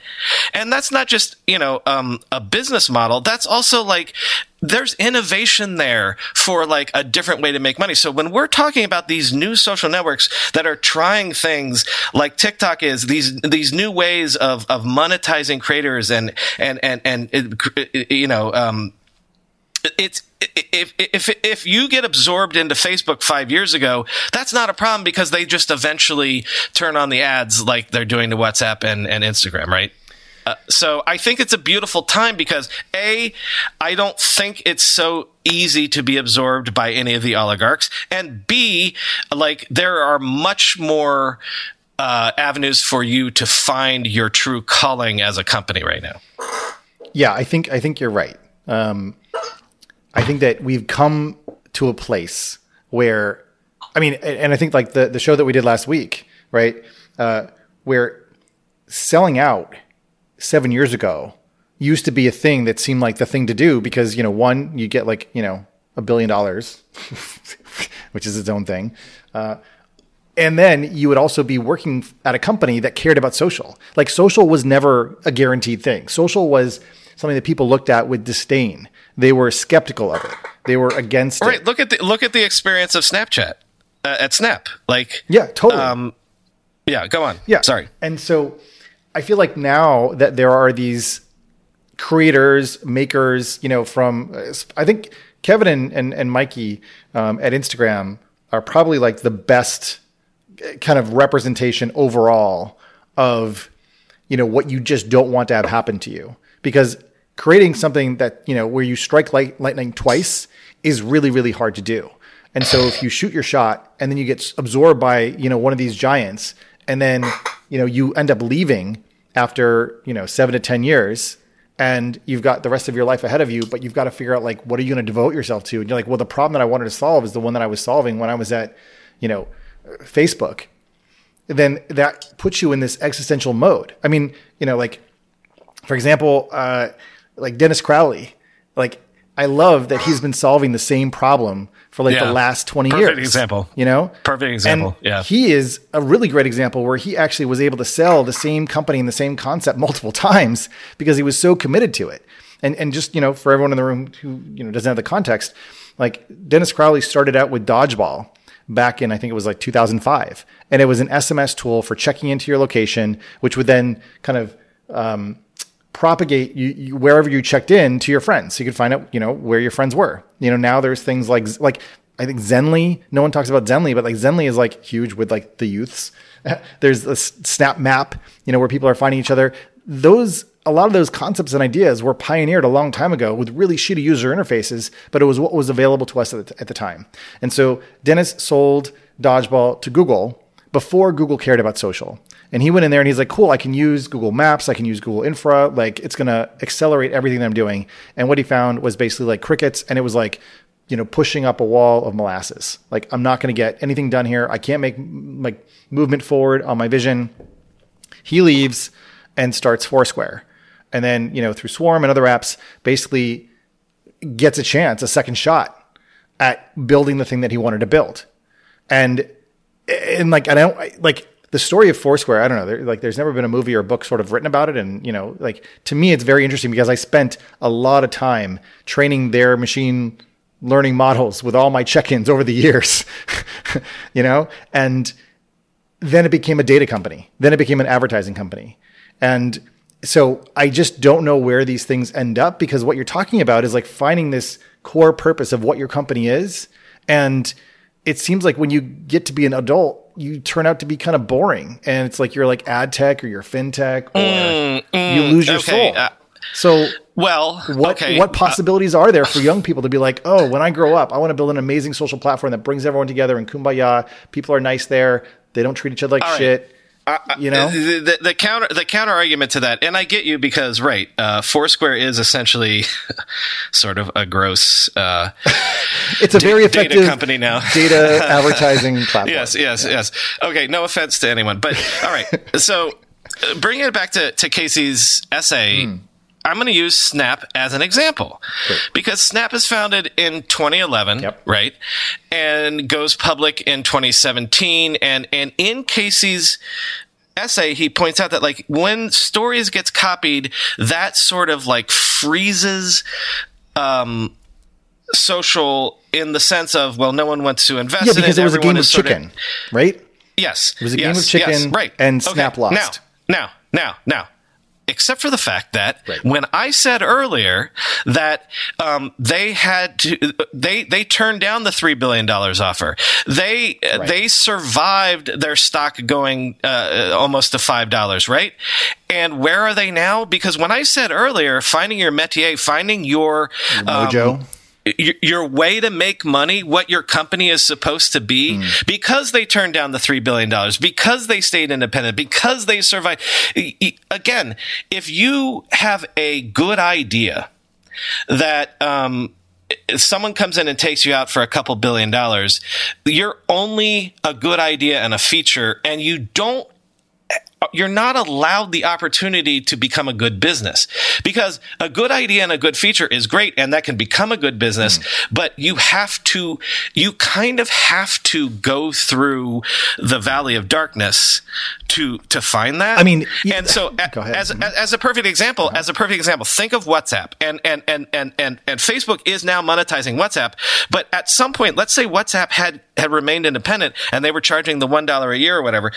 And that's not just you know um, a business model. That's also like there's innovation there for like a different way to make money. So when we're talking about these new social networks that are trying things like TikTok is, these these new ways of of monetizing creators and and and and you know um, it's if if if you get absorbed into Facebook five years ago, that's not a problem because they just eventually turn on the ads like they're doing to WhatsApp and and Instagram, right? Uh, so I think it's a beautiful time because a, I don't think it's so easy to be absorbed by any of the oligarchs, and b, like there are much more uh, avenues for you to find your true calling as a company right now. Yeah, I think I think you're right. Um, I think that we've come to a place where, I mean, and I think like the the show that we did last week, right, uh, where selling out seven years ago used to be a thing that seemed like the thing to do because you know one you get like you know a billion dollars, which is its own thing. Uh, and then you would also be working at a company that cared about social. Like social was never a guaranteed thing. Social was something that people looked at with disdain. They were skeptical of it. They were against Right. it. Look at the look at the experience of Snapchat uh, at Snap. Like, Yeah, totally. um, yeah. Go on. Yeah. Sorry. And so I feel like now that there are these creators, makers, you know, from, uh, I think Kevin and, and, and Mikey um, at Instagram are probably like the best uh, kind of representation overall of, you know, what you just don't want to have happen to you. Because creating something that, you know, where you strike light, lightning twice is really, really hard to do. And so if you shoot your shot and then you get absorbed by, you know, one of these giants and then, you know, you end up leaving after, you know, seven to 10 years and you've got the rest of your life ahead of you, but you've got to figure out like, what are you going to devote yourself to? And you're like, well, the problem that I wanted to solve is the one that I was solving when I was at, you know, Facebook. Then that puts you in this existential mode. I mean, you know, like, for example, uh, like Dennis Crowley, like I love that he's been solving the same problem for like Yeah. the last 20 Perfect years. example. You know? Perfect example. And Yeah. He is a really great example where he actually was able to sell the same company and the same concept multiple times because he was so committed to it. And and just, you know, for everyone in the room who, you know, doesn't have the context, like Dennis Crowley started out with Dodgeball back in I think it was like 2005. And it was an SMS tool for checking into your location, which would then kind of um, propagate you, you wherever you checked in to your friends. So you could find out, you know, where your friends were. You know, now there's things like like I think Zenly. No one talks about Zenly, but like Zenly is like huge with like the youths. there's a Snap Map, you know, where people are finding each other. Those a lot of those concepts and ideas were pioneered a long time ago with really shitty user interfaces, but it was what was available to us at the, at the time. And so Dennis sold Dodgeball to Google before Google cared about social. And he went in there and he's like, cool, I can use Google Maps, I can use Google Infra, like it's gonna accelerate everything that I'm doing. And what he found was basically like crickets, and it was like, you know, pushing up a wall of molasses. Like I'm not gonna get anything done here. I can't make like movement forward on my vision. He leaves and starts Foursquare. And then, you know, through Swarm and other apps, basically gets a chance, a second shot at building the thing that he wanted to build. And and like I don't like the story of Foursquare. I don't know. There, like there's never been a movie or book sort of written about it, and you know, like to me, it's very interesting because I spent a lot of time training their machine learning models with all my check-ins over the years, you know, and then it became a data company. Then it became an advertising company, and so I just don't know where these things end up because what you're talking about is like finding this core purpose of what your company is. And it seems like when you get to be an adult, you turn out to be kind of boring. And it's like you're like ad tech or you're fintech or you mm, mm, lose your okay, soul. uh, so Well, what okay. what uh, possibilities are there for young people to be like, oh, when I grow up, I want to build an amazing social platform that brings everyone together and kumbaya. People are nice there. They don't treat each other like right. shit. You know? the, the, the counter the counter argument to that, and I get you because right, uh, Foursquare is essentially sort of a gross. Uh, It's a very data effective company now. data advertising platform. yes, yes, yes. Okay, no offense to anyone, but all right. So, uh, bringing it back to to Casey's essay. Hmm. I'm going to use Snap as an example because Snap is founded in 2011, Yep. right? And goes public in 2017. And, and in Casey's essay, he points out that like when stories gets copied, that sort of like freezes, um, social in the sense of, well, no one wants to invest Yeah, in because it. it was a game of chicken, right? Yes. It was a game of chicken, right. and Snap lost. Now, now, now, now. Except for the fact that Right. when I said earlier that um, they had to, they they turned down the three billion dollars offer. They Right. they survived their stock going uh, almost to five dollars, right? And where are they now? Because when I said earlier, finding your métier, finding your um, Mojo. your, your way to make money, what your company is supposed to be, because they turned down the $3 billion, because they stayed independent, because they survived. Again, if you have a good idea that, um, if someone comes in and takes you out for a couple billion dollars, you're only a good idea and a feature, and you don't you're not allowed the opportunity to become a good business because a good idea and a good feature is great and that can become a good business mm. but you have to you kind of have to go through the valley of darkness to to find that i mean and so as, mm-hmm. as a perfect example uh-huh. as a perfect example think of whatsapp and and and and and, and facebook is now monetizing whatsapp but at some point let's say whatsapp had had remained independent and they were charging the one dollar a year or whatever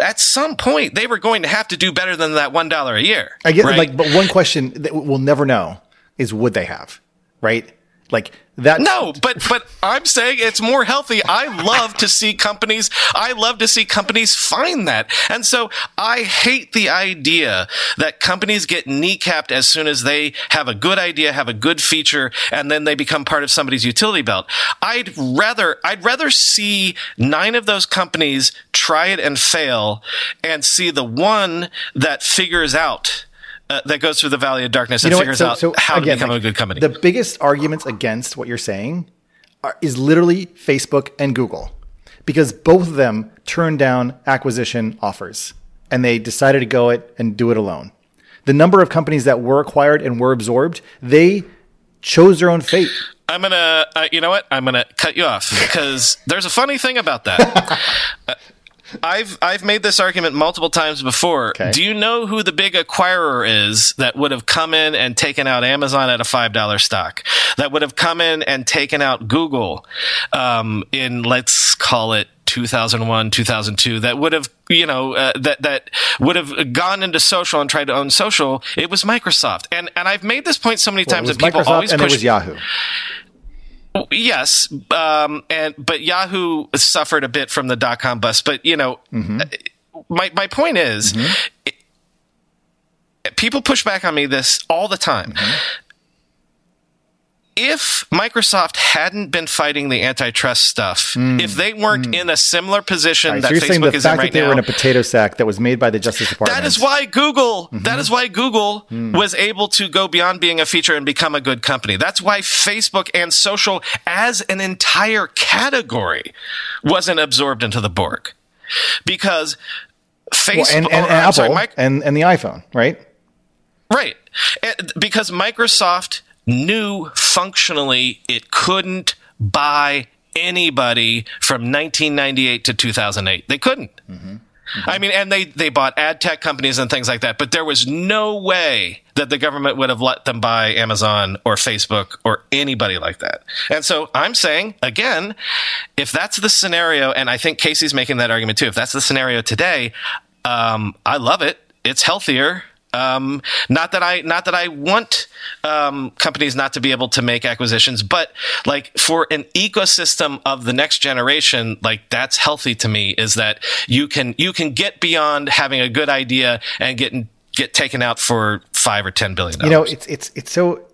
at some point they were going to have to do better than that one dollar a year. I get right? like, but one question that we'll never know is would they have, right? Like that. No, but but I'm saying it's more healthy. I love to see companies. I love to see companies find that, and so I hate the idea that companies get kneecapped as soon as they have a good idea, have a good feature, and then they become part of somebody's utility belt. I'd rather I'd rather see nine of those companies try it and fail, and see the one that figures out uh, that goes through the valley of darkness and figures so, out so how again, to become like, a good company. The biggest arguments against what you're saying are, is literally Facebook and Google, because both of them turned down acquisition offers and they decided to go it and do it alone. The number of companies that were acquired and were absorbed, they chose their own fate. I'm gonna, uh, you know what? I'm gonna cut you off because there's a funny thing about that. uh, I've I've made this argument multiple times before. Okay. Do you know who the big acquirer is that would have come in and taken out Amazon at a five dollar stock? That would have come in and taken out Google um, in let's call it 2001 2002 that would have you know uh, that that would have gone into social and tried to own social it was microsoft and and i've made this point so many well, times that people microsoft always and push it was yahoo Yes, um, and but Yahoo suffered a bit from the dot com bust. But you know, mm-hmm. my my point is, mm-hmm. it, people push back on me this all the time. Mm-hmm if Microsoft hadn't been fighting the antitrust stuff, mm. if they weren't mm. in a similar position right, that so Facebook is in right that they now, were in a potato sack that was made by the Justice Department. That is why Google. Mm-hmm. That is why Google mm. was able to go beyond being a feature and become a good company. That's why Facebook and social, as an entire category, wasn't absorbed into the Borg, because Facebook well, and, and, and Apple sorry, and and the iPhone, right? Right, because Microsoft knew functionally it couldn't buy anybody from 1998 to 2008. They couldn't. Mm-hmm. Mm-hmm. I mean, and they, they bought ad tech companies and things like that, but there was no way that the government would have let them buy Amazon or Facebook or anybody like that. And so I'm saying, again, if that's the scenario, and I think Casey's making that argument too, if that's the scenario today, um, I love it. It's healthier. Um, not that I, not that I want um, companies not to be able to make acquisitions, but like for an ecosystem of the next generation, like that's healthy to me. Is that you can you can get beyond having a good idea and getting get taken out for five or ten billion. You know, it's it's it's so.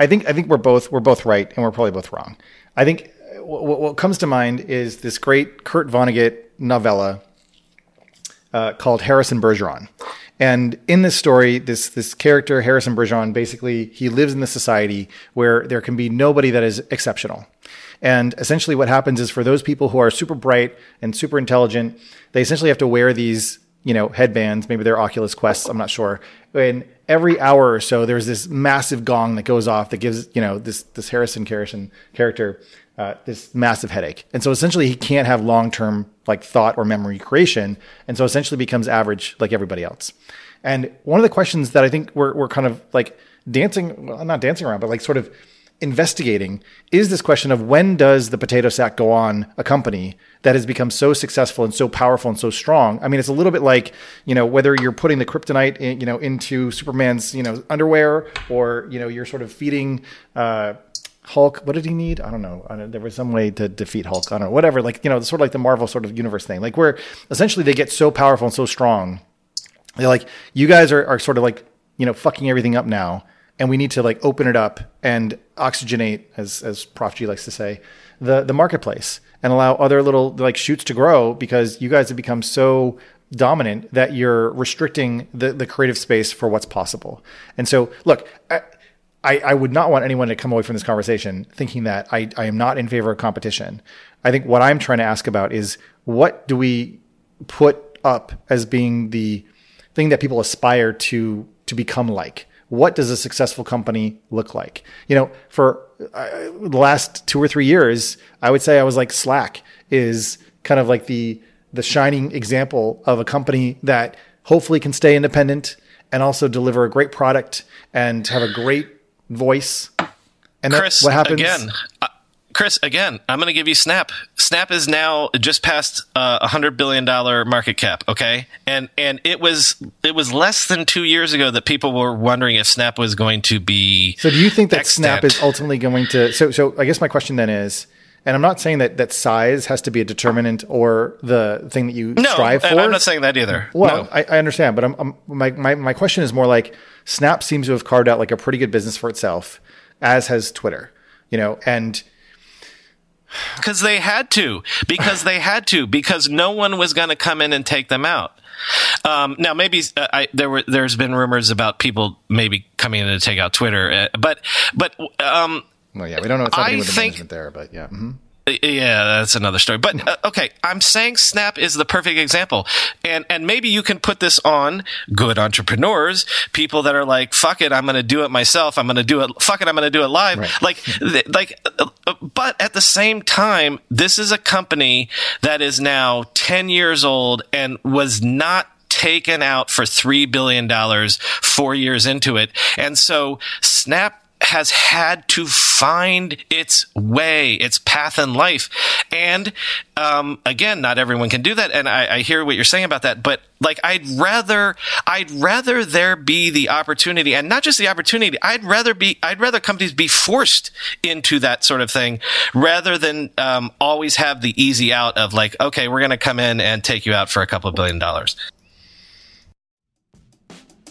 I think I think we're both we're both right, and we're probably both wrong. I think what, what comes to mind is this great Kurt Vonnegut novella uh, called Harrison Bergeron. And in this story, this this character Harrison Bergeron basically he lives in the society where there can be nobody that is exceptional. And essentially, what happens is for those people who are super bright and super intelligent, they essentially have to wear these you know headbands. Maybe they're Oculus Quests. I'm not sure. And every hour or so, there's this massive gong that goes off that gives you know this this Harrison Harrison character uh, this massive headache. And so essentially he can't have long-term like thought or memory creation. And so essentially becomes average like everybody else. And one of the questions that I think we're, we're kind of like dancing, well, not dancing around, but like sort of investigating is this question of when does the potato sack go on a company that has become so successful and so powerful and so strong? I mean, it's a little bit like, you know, whether you're putting the kryptonite, in, you know, into Superman's, you know, underwear or, you know, you're sort of feeding, uh, Hulk, what did he need? I don't know. I don't, there was some way to defeat Hulk. I don't know. Whatever. Like, you know, sort of like the Marvel sort of universe thing, like where essentially they get so powerful and so strong. They're like, you guys are, are sort of like, you know, fucking everything up now. And we need to like open it up and oxygenate, as, as Prof G likes to say, the, the marketplace and allow other little like shoots to grow because you guys have become so dominant that you're restricting the, the creative space for what's possible. And so, look, I, I, I would not want anyone to come away from this conversation thinking that I, I am not in favor of competition. I think what I'm trying to ask about is what do we put up as being the thing that people aspire to to become like? What does a successful company look like? You know, for uh, the last two or three years, I would say I was like Slack is kind of like the the shining example of a company that hopefully can stay independent and also deliver a great product and have a great voice. And Chris, what happens again? Uh, Chris, again, I'm going to give you Snap. Snap is now just past uh, a uh, hundred billion dollar market cap. Okay, and and it was it was less than two years ago that people were wondering if Snap was going to be. So, do you think that extant. Snap is ultimately going to? So, so I guess my question then is. And I'm not saying that, that size has to be a determinant or the thing that you no, strive for. I'm not saying that either. Well, no. I, I, understand, but I'm, I'm, my, my, my question is more like Snap seems to have carved out like a pretty good business for itself, as has Twitter. You know, and because they had to, because they had to, because no one was going to come in and take them out. Um, now, maybe uh, I, there were there's been rumors about people maybe coming in to take out Twitter, uh, but but um, well, yeah, we don't know what's happening I with the think, management there, but yeah. Mm-hmm. Yeah, that's another story. But uh, okay, I'm saying Snap is the perfect example, and and maybe you can put this on good entrepreneurs, people that are like, "Fuck it, I'm going to do it myself. I'm going to do it. Fuck it, I'm going to do it live." Right. Like, like, uh, but at the same time, this is a company that is now 10 years old and was not taken out for $3 billion four four years into it. And so Snap has had to find its way, its path in life. And um, again, not everyone can do that. And I, I, hear what you're saying about that. But like, I'd rather, I'd rather there be the opportunity, and not just the opportunity. I'd rather be, I'd rather companies be forced into that sort of thing, rather than um, always have the easy out of like, okay, we're going to come in and take you out for a couple of billion dollars.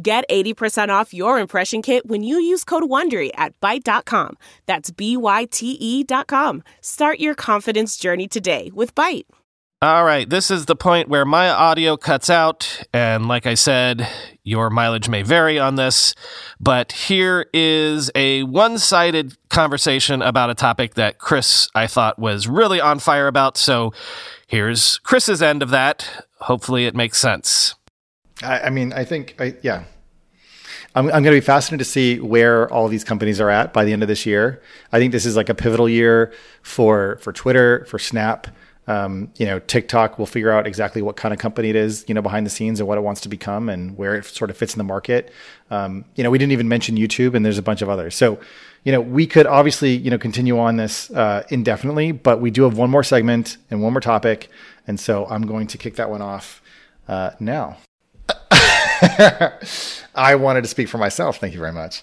Get 80% off your impression kit when you use code WONDERY at Byte.com. That's B-Y-T-E dot com. Start your confidence journey today with Byte. All right, this is the point where my audio cuts out, and like I said, your mileage may vary on this, but here is a one sided conversation about a topic that Chris, I thought, was really on fire about. So here's Chris's end of that. Hopefully, it makes sense. I, I mean, I think, I, yeah. I'm, I'm going to be fascinated to see where all these companies are at by the end of this year. I think this is like a pivotal year for for Twitter, for Snap. Um, you know, TikTok will figure out exactly what kind of company it is, you know, behind the scenes and what it wants to become and where it sort of fits in the market. Um, you know, we didn't even mention YouTube and there's a bunch of others. So, you know, we could obviously, you know, continue on this uh, indefinitely, but we do have one more segment and one more topic. And so I'm going to kick that one off uh, now. I wanted to speak for myself. Thank you very much.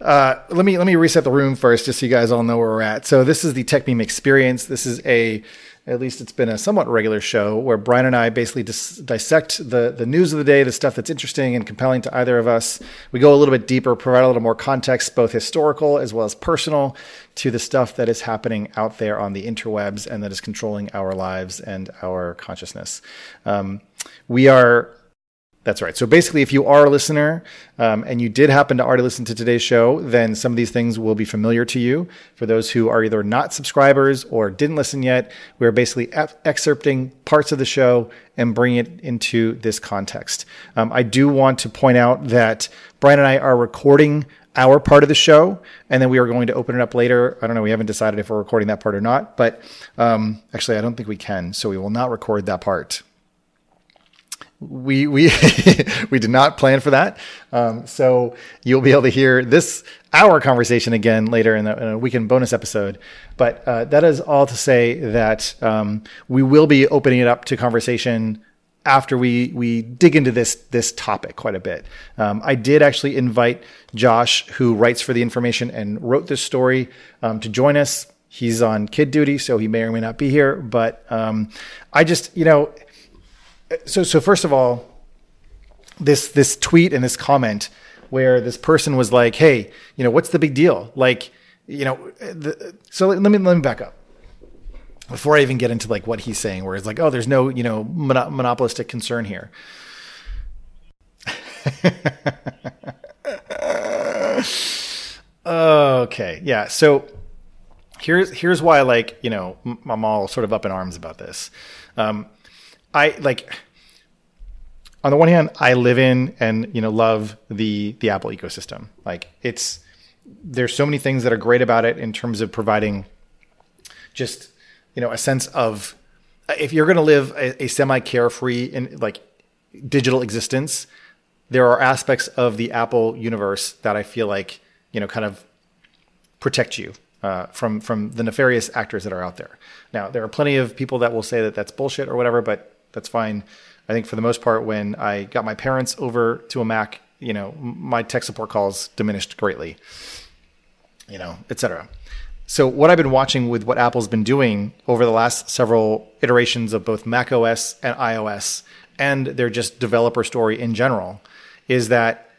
Uh, let me let me reset the room first, just so you guys all know where we're at. So this is the Techmeme Experience. This is a at least it's been a somewhat regular show where Brian and I basically dis- dissect the the news of the day, the stuff that's interesting and compelling to either of us. We go a little bit deeper, provide a little more context, both historical as well as personal, to the stuff that is happening out there on the interwebs and that is controlling our lives and our consciousness. Um, we are that's right. So basically, if you are a listener um, and you did happen to already listen to today's show, then some of these things will be familiar to you. For those who are either not subscribers or didn't listen yet, we're basically excerpting parts of the show and bringing it into this context. Um, I do want to point out that Brian and I are recording our part of the show, and then we are going to open it up later. I don't know. We haven't decided if we're recording that part or not, but um, actually, I don't think we can. So we will not record that part we we we did not plan for that. Um, so you'll be able to hear this our conversation again later in, the, in a weekend bonus episode. But uh, that is all to say that um, we will be opening it up to conversation after we we dig into this this topic quite a bit. Um, I did actually invite Josh, who writes for the information and wrote this story, um, to join us. He's on kid duty, so he may or may not be here. But um, I just, you know, so so first of all, this this tweet and this comment where this person was like, "Hey, you know, what's the big deal?" Like, you know, the, so let me let me back up before I even get into like what he's saying, where it's like, "Oh, there's no you know monopolistic concern here." okay, yeah. So here's here's why, like, you know, I'm all sort of up in arms about this. Um, I like on the one hand, I live in and you know love the the Apple ecosystem. Like it's there's so many things that are great about it in terms of providing just you know a sense of if you're going to live a, a semi carefree and like digital existence, there are aspects of the Apple universe that I feel like you know kind of protect you uh, from from the nefarious actors that are out there. Now, there are plenty of people that will say that that's bullshit or whatever, but that's fine. I think for the most part, when I got my parents over to a Mac, you know, my tech support calls diminished greatly, you know, etc. So what I've been watching with what Apple's been doing over the last several iterations of both Mac OS and iOS and their just developer story in general is that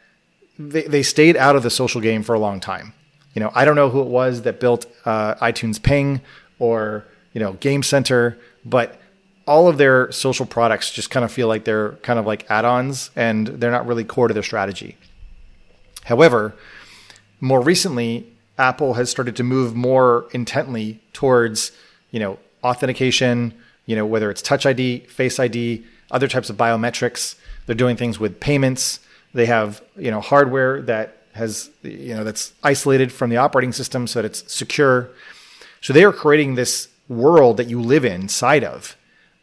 they, they stayed out of the social game for a long time. You know, I don't know who it was that built uh, iTunes Ping or, you know, Game Center, but all of their social products just kind of feel like they're kind of like add-ons and they're not really core to their strategy. However, more recently, Apple has started to move more intently towards, you know, authentication, you know, whether it's Touch ID, Face ID, other types of biometrics. They're doing things with payments. They have, you know, hardware that has, you know, that's isolated from the operating system so that it's secure. So they are creating this world that you live inside of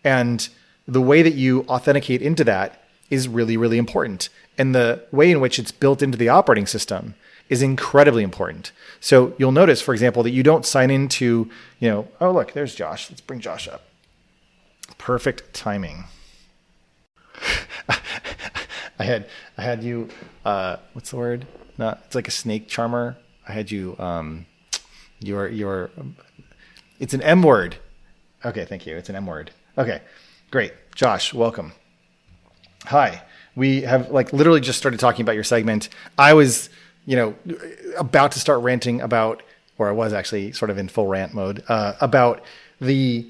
and the way that you authenticate into that is really, really important. And the way in which it's built into the operating system is incredibly important. So you'll notice, for example, that you don't sign into, you know, oh, look, there's Josh. Let's bring Josh up. Perfect timing. I had I had you uh, what's the word? Not it's like a snake charmer. I had you um your your it's an M word. Okay, thank you. It's an M word. Okay, great. Josh, welcome. Hi. We have like literally just started talking about your segment. I was, you know, about to start ranting about, or I was actually sort of in full rant mode uh, about the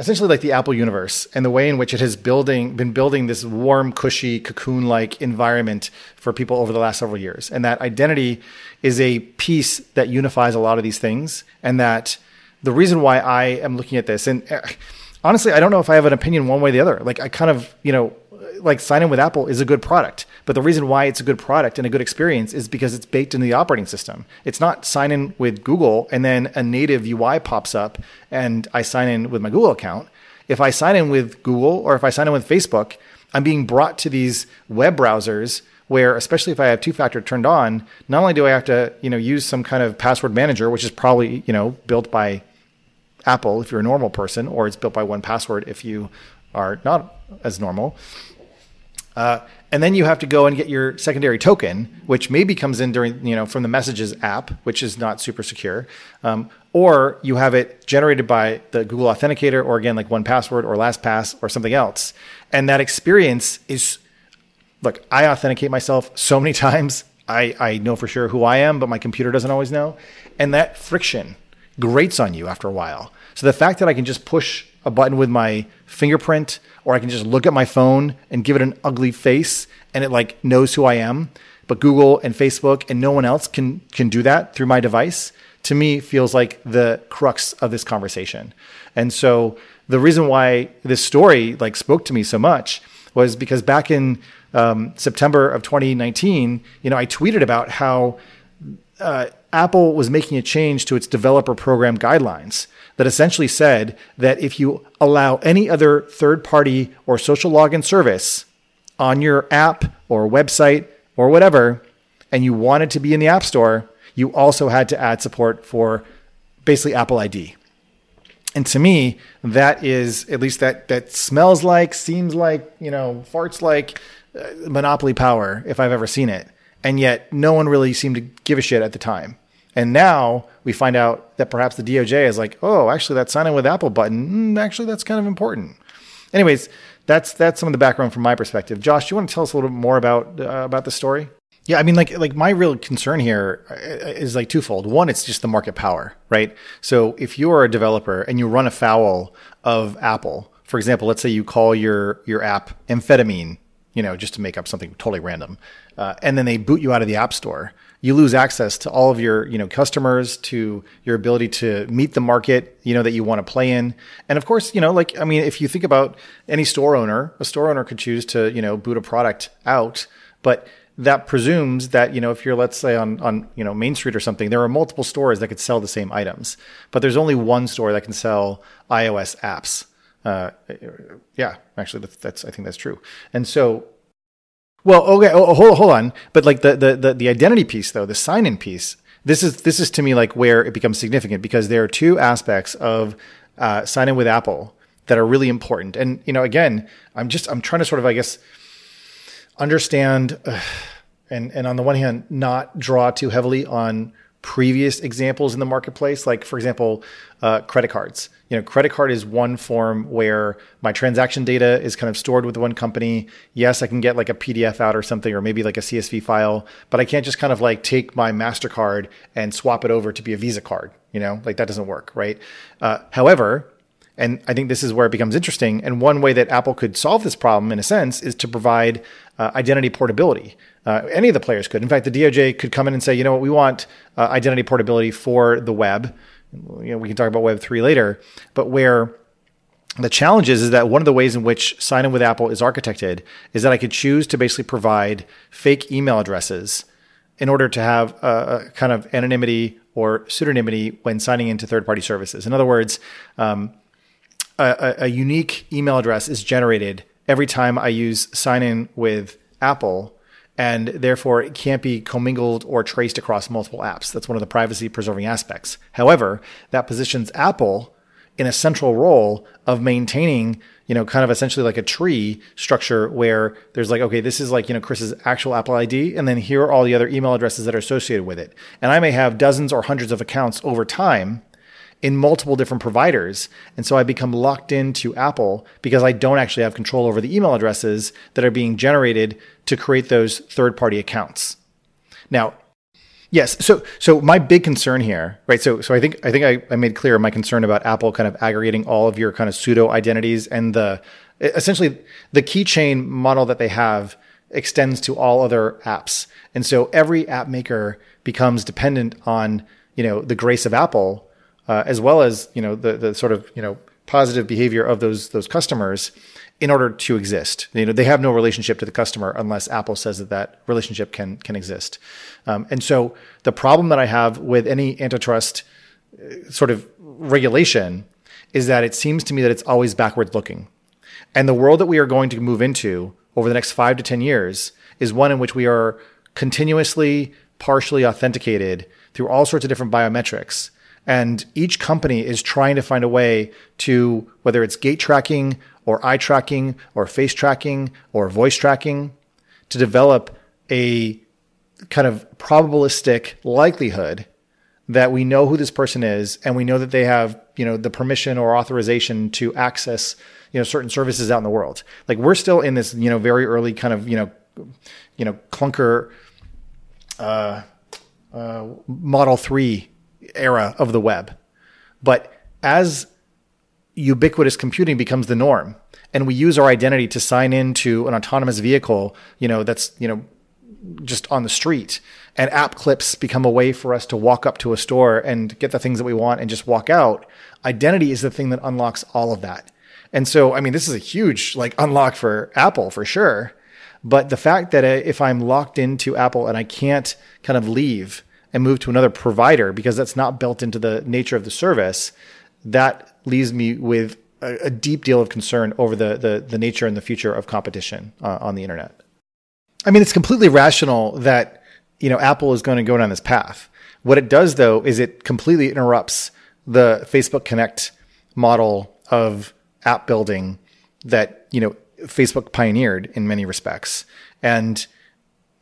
essentially like the Apple universe and the way in which it has building been building this warm, cushy, cocoon-like environment for people over the last several years. And that identity is a piece that unifies a lot of these things. And that the reason why I am looking at this and uh, honestly, I don't know if I have an opinion one way or the other. Like I kind of, you know, like sign in with Apple is a good product. But the reason why it's a good product and a good experience is because it's baked into the operating system. It's not sign in with Google and then a native UI pops up and I sign in with my Google account. If I sign in with Google or if I sign in with Facebook, I'm being brought to these web browsers where especially if I have two factor turned on, not only do I have to, you know, use some kind of password manager, which is probably, you know, built by Apple if you're a normal person, or it's built by 1Password if you are not as normal. Uh, and then you have to go and get your secondary token, which maybe comes in during, you know, from the messages app, which is not super secure. Um, or you have it generated by the Google Authenticator, or again, like 1Password or LastPass or something else. And that experience is, look, I authenticate myself so many times. I, I know for sure who I am, but my computer doesn't always know. And that friction grates on you after a while. So the fact that I can just push a button with my fingerprint, or I can just look at my phone and give it an ugly face and it like knows who I am, but Google and Facebook and no one else can can do that through my device, to me feels like the crux of this conversation. And so the reason why this story like spoke to me so much was because back in um, September of 2019, you know, I tweeted about how uh, Apple was making a change to its developer program guidelines that essentially said that if you allow any other third party or social login service on your app or website or whatever, and you wanted to be in the App Store, you also had to add support for basically Apple ID. And to me, that is at least that that smells like, seems like, you know, farts like uh, monopoly power if I've ever seen it. And yet, no one really seemed to give a shit at the time. And now we find out that perhaps the DOJ is like, oh, actually, that sign in with Apple button, mm, actually, that's kind of important. Anyways, that's that's some of the background from my perspective. Josh, do you want to tell us a little bit more about uh, about the story? Yeah, I mean, like like my real concern here uh, like twofold. One, it's just the market power, right? So if you are a developer and you run afoul of Apple, for example, let's say you call your your app amphetamine, you know, just to make up something totally random, uh, and then they boot you out of the App Store you lose access to all of your you know customers to your ability to meet the market you know that you want to play in. And of course you know like i mean if you think about any store owner a store owner could choose to you know boot a product out but that presumes that you know if you're let's say on on you know main street or something there are multiple stores that could sell the same items. But there's only one store that can sell ios apps uh, yeah actually that's, that's i think that's true and so well, okay, oh, hold hold on, but like the the the, the identity piece though, the sign in piece. This is this is to me like where it becomes significant because there are two aspects of uh, sign in with Apple that are really important. And you know, again, I'm just I'm trying to sort of I guess understand uh, and and on the one hand not draw too heavily on previous examples in the marketplace like for example uh, credit cards. You know credit card is one form where my transaction data is kind of stored with one company. Yes i can get like a pdf out or something or maybe like a csv file but i can't just kind of like take my mastercard and swap it over to be a visa card you know? Like that doesn't work right? Uh, however and I think this is where it becomes interesting. And one way that Apple could solve this problem, in a sense, is to provide uh, identity portability. Uh, any of the players could. In fact, the DOJ could come in and say, you know what, we want uh, identity portability for the web. You know, we can talk about Web three later, but where the challenge is, is that one of the ways in which sign in with Apple is architected is that I could choose to basically provide fake email addresses in order to have a, a kind of anonymity or pseudonymity when signing into third party services. In other words, um, a, a, unique email address is generated every time I use sign in with Apple. And therefore, it can't be commingled or traced across multiple apps. That's one of the privacy preserving aspects. However, that positions Apple in a central role of maintaining, you know, kind of essentially like a tree structure where there's like, okay, this is like, you know, Chris's actual Apple ID, and then here are all the other email addresses that are associated with it. And I may have dozens or hundreds of accounts over time in multiple different providers. And so I become locked into Apple because I don't actually have control over the email addresses that are being generated to create those third party accounts. Now, yes, so so my big concern here, right? So so I think I think I, I made clear my concern about Apple kind of aggregating all of your kind of pseudo identities and the essentially the keychain model that they have extends to all other apps. And so every app maker becomes dependent on, you know, the grace of Apple uh, as well as you know the the sort of you know positive behavior of those those customers in order to exist. You know, they have no relationship to the customer unless Apple says that that relationship can can exist. Um, and so the problem that I have with any antitrust uh, sort of regulation is that it seems to me that it's always backward looking. And the world that we are going to move into over the next five to 10 years is one in which we are continuously partially authenticated through all sorts of different biometrics and each company is trying to find a way to, whether it's gait tracking or eye tracking or face tracking or voice tracking to develop a kind of probabilistic likelihood that we know who this person is and we know that they have you know the permission or authorization to access you know certain services out in the world. Like we're still in this you know very early kind of you know you know clunker uh, uh, model 3 era of the web. But as ubiquitous computing becomes the norm and we use our identity to sign into an autonomous vehicle you know that's you know just on the street and app clips become a way for us to walk up to a store and get the things that we want and just walk out identity is the thing that unlocks all of that. And so i mean this is a huge like unlock for apple for sure. But the fact that uh, if i'm locked into apple and i can't kind of leave and move to another provider because that's not built into the nature of the service that leaves me with a, a deep deal of concern over the, the, the nature and the future of competition uh, on the internet I mean, it's completely rational that, you know, Apple is going to go down this path. What it does though is it completely interrupts the Facebook Connect model of app building that, you know, Facebook pioneered in many respects. And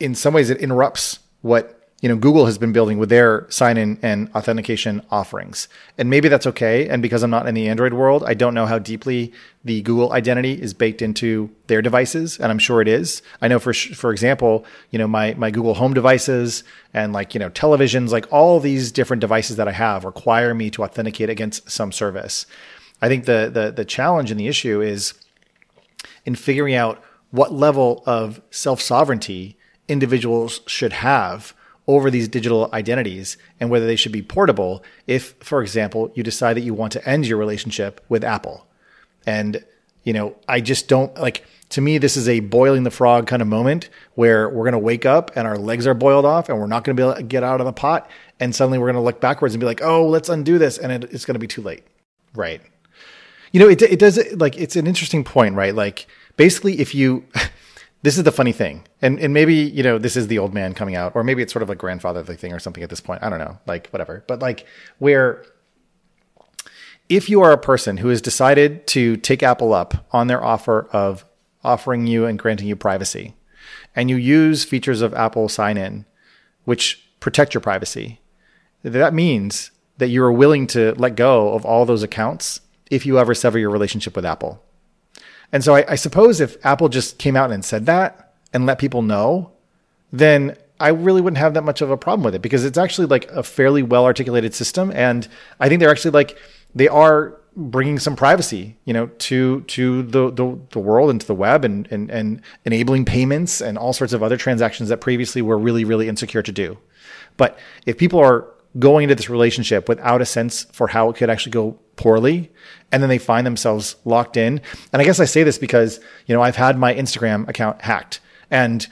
in some ways it interrupts what you know Google has been building with their sign in and authentication offerings. And maybe that's okay. And because I'm not in the Android world, I don't know how deeply the Google identity is baked into their devices, and I'm sure it is. I know for for example, you know my my Google Home devices and like you know televisions, like all these different devices that I have require me to authenticate against some service. I think the the the challenge and the issue is in figuring out what level of self sovereignty individuals should have over these digital identities and whether they should be portable if, for example, you decide that you want to end your relationship with Apple. And, you know, I just don't like, to me, this is a boiling the frog kind of moment where we're going to wake up and our legs are boiled off and we're not going to be able to get out of the pot. And suddenly we're going to look backwards and be like, oh, let's undo this. And it, it's going to be too late. Right. You know, it, it does, like, it's an interesting point, right? Like, basically, if you, this is the funny thing. And and maybe, you know, this is the old man coming out, or maybe it's sort of a grandfatherly thing or something at this point. I don't know. Like whatever. But like where if you are a person who has decided to take Apple up on their offer of offering you and granting you privacy, and you use features of Apple sign in, which protect your privacy, that means that you are willing to let go of all those accounts if you ever sever your relationship with Apple. And so I, I suppose if Apple just came out and said that and let people know, then I really wouldn't have that much of a problem with it because it's actually like a fairly well articulated system. And I think they're actually like, they are bringing some privacy, you know, to to the the, the world and to the web and, and and enabling payments and all sorts of other transactions that previously were really really insecure to do. But if people are going into this relationship without a sense for how it could actually go poorly and then they find themselves locked in. And I guess I say this because, you know, I've had my Instagram account hacked and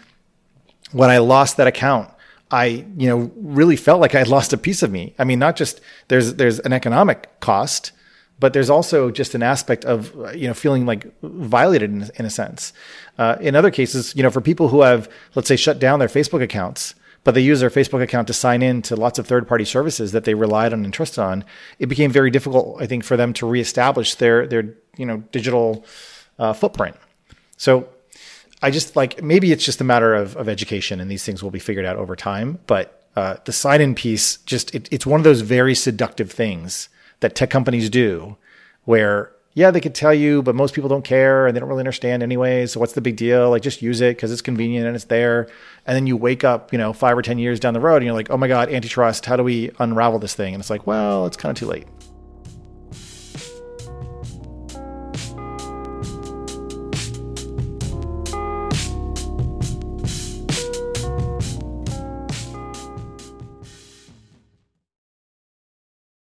when I lost that account, I, you know, really felt like I lost a piece of me. I mean, not just there's there's an economic cost, but there's also just an aspect of you know feeling like violated in, in a sense. Uh, in other cases, you know, for people who have let's say shut down their Facebook accounts, but they use their Facebook account to sign in to lots of third party services that they relied on and trusted on, it became very difficult, I think, for them to reestablish their their you know digital uh, footprint. So I just like maybe it's just a matter of of education, and these things will be figured out over time. But uh, the sign in piece, just it, it's one of those very seductive things that tech companies do, where yeah, they could tell you, but most people don't care and they don't really understand anyway. So what's the big deal? Like just use it because it's convenient and it's there. And then you wake up, you know, five or 10 years down the road and you're like, oh my God, antitrust, how do we unravel this thing? And it's like, well, it's kind of too late.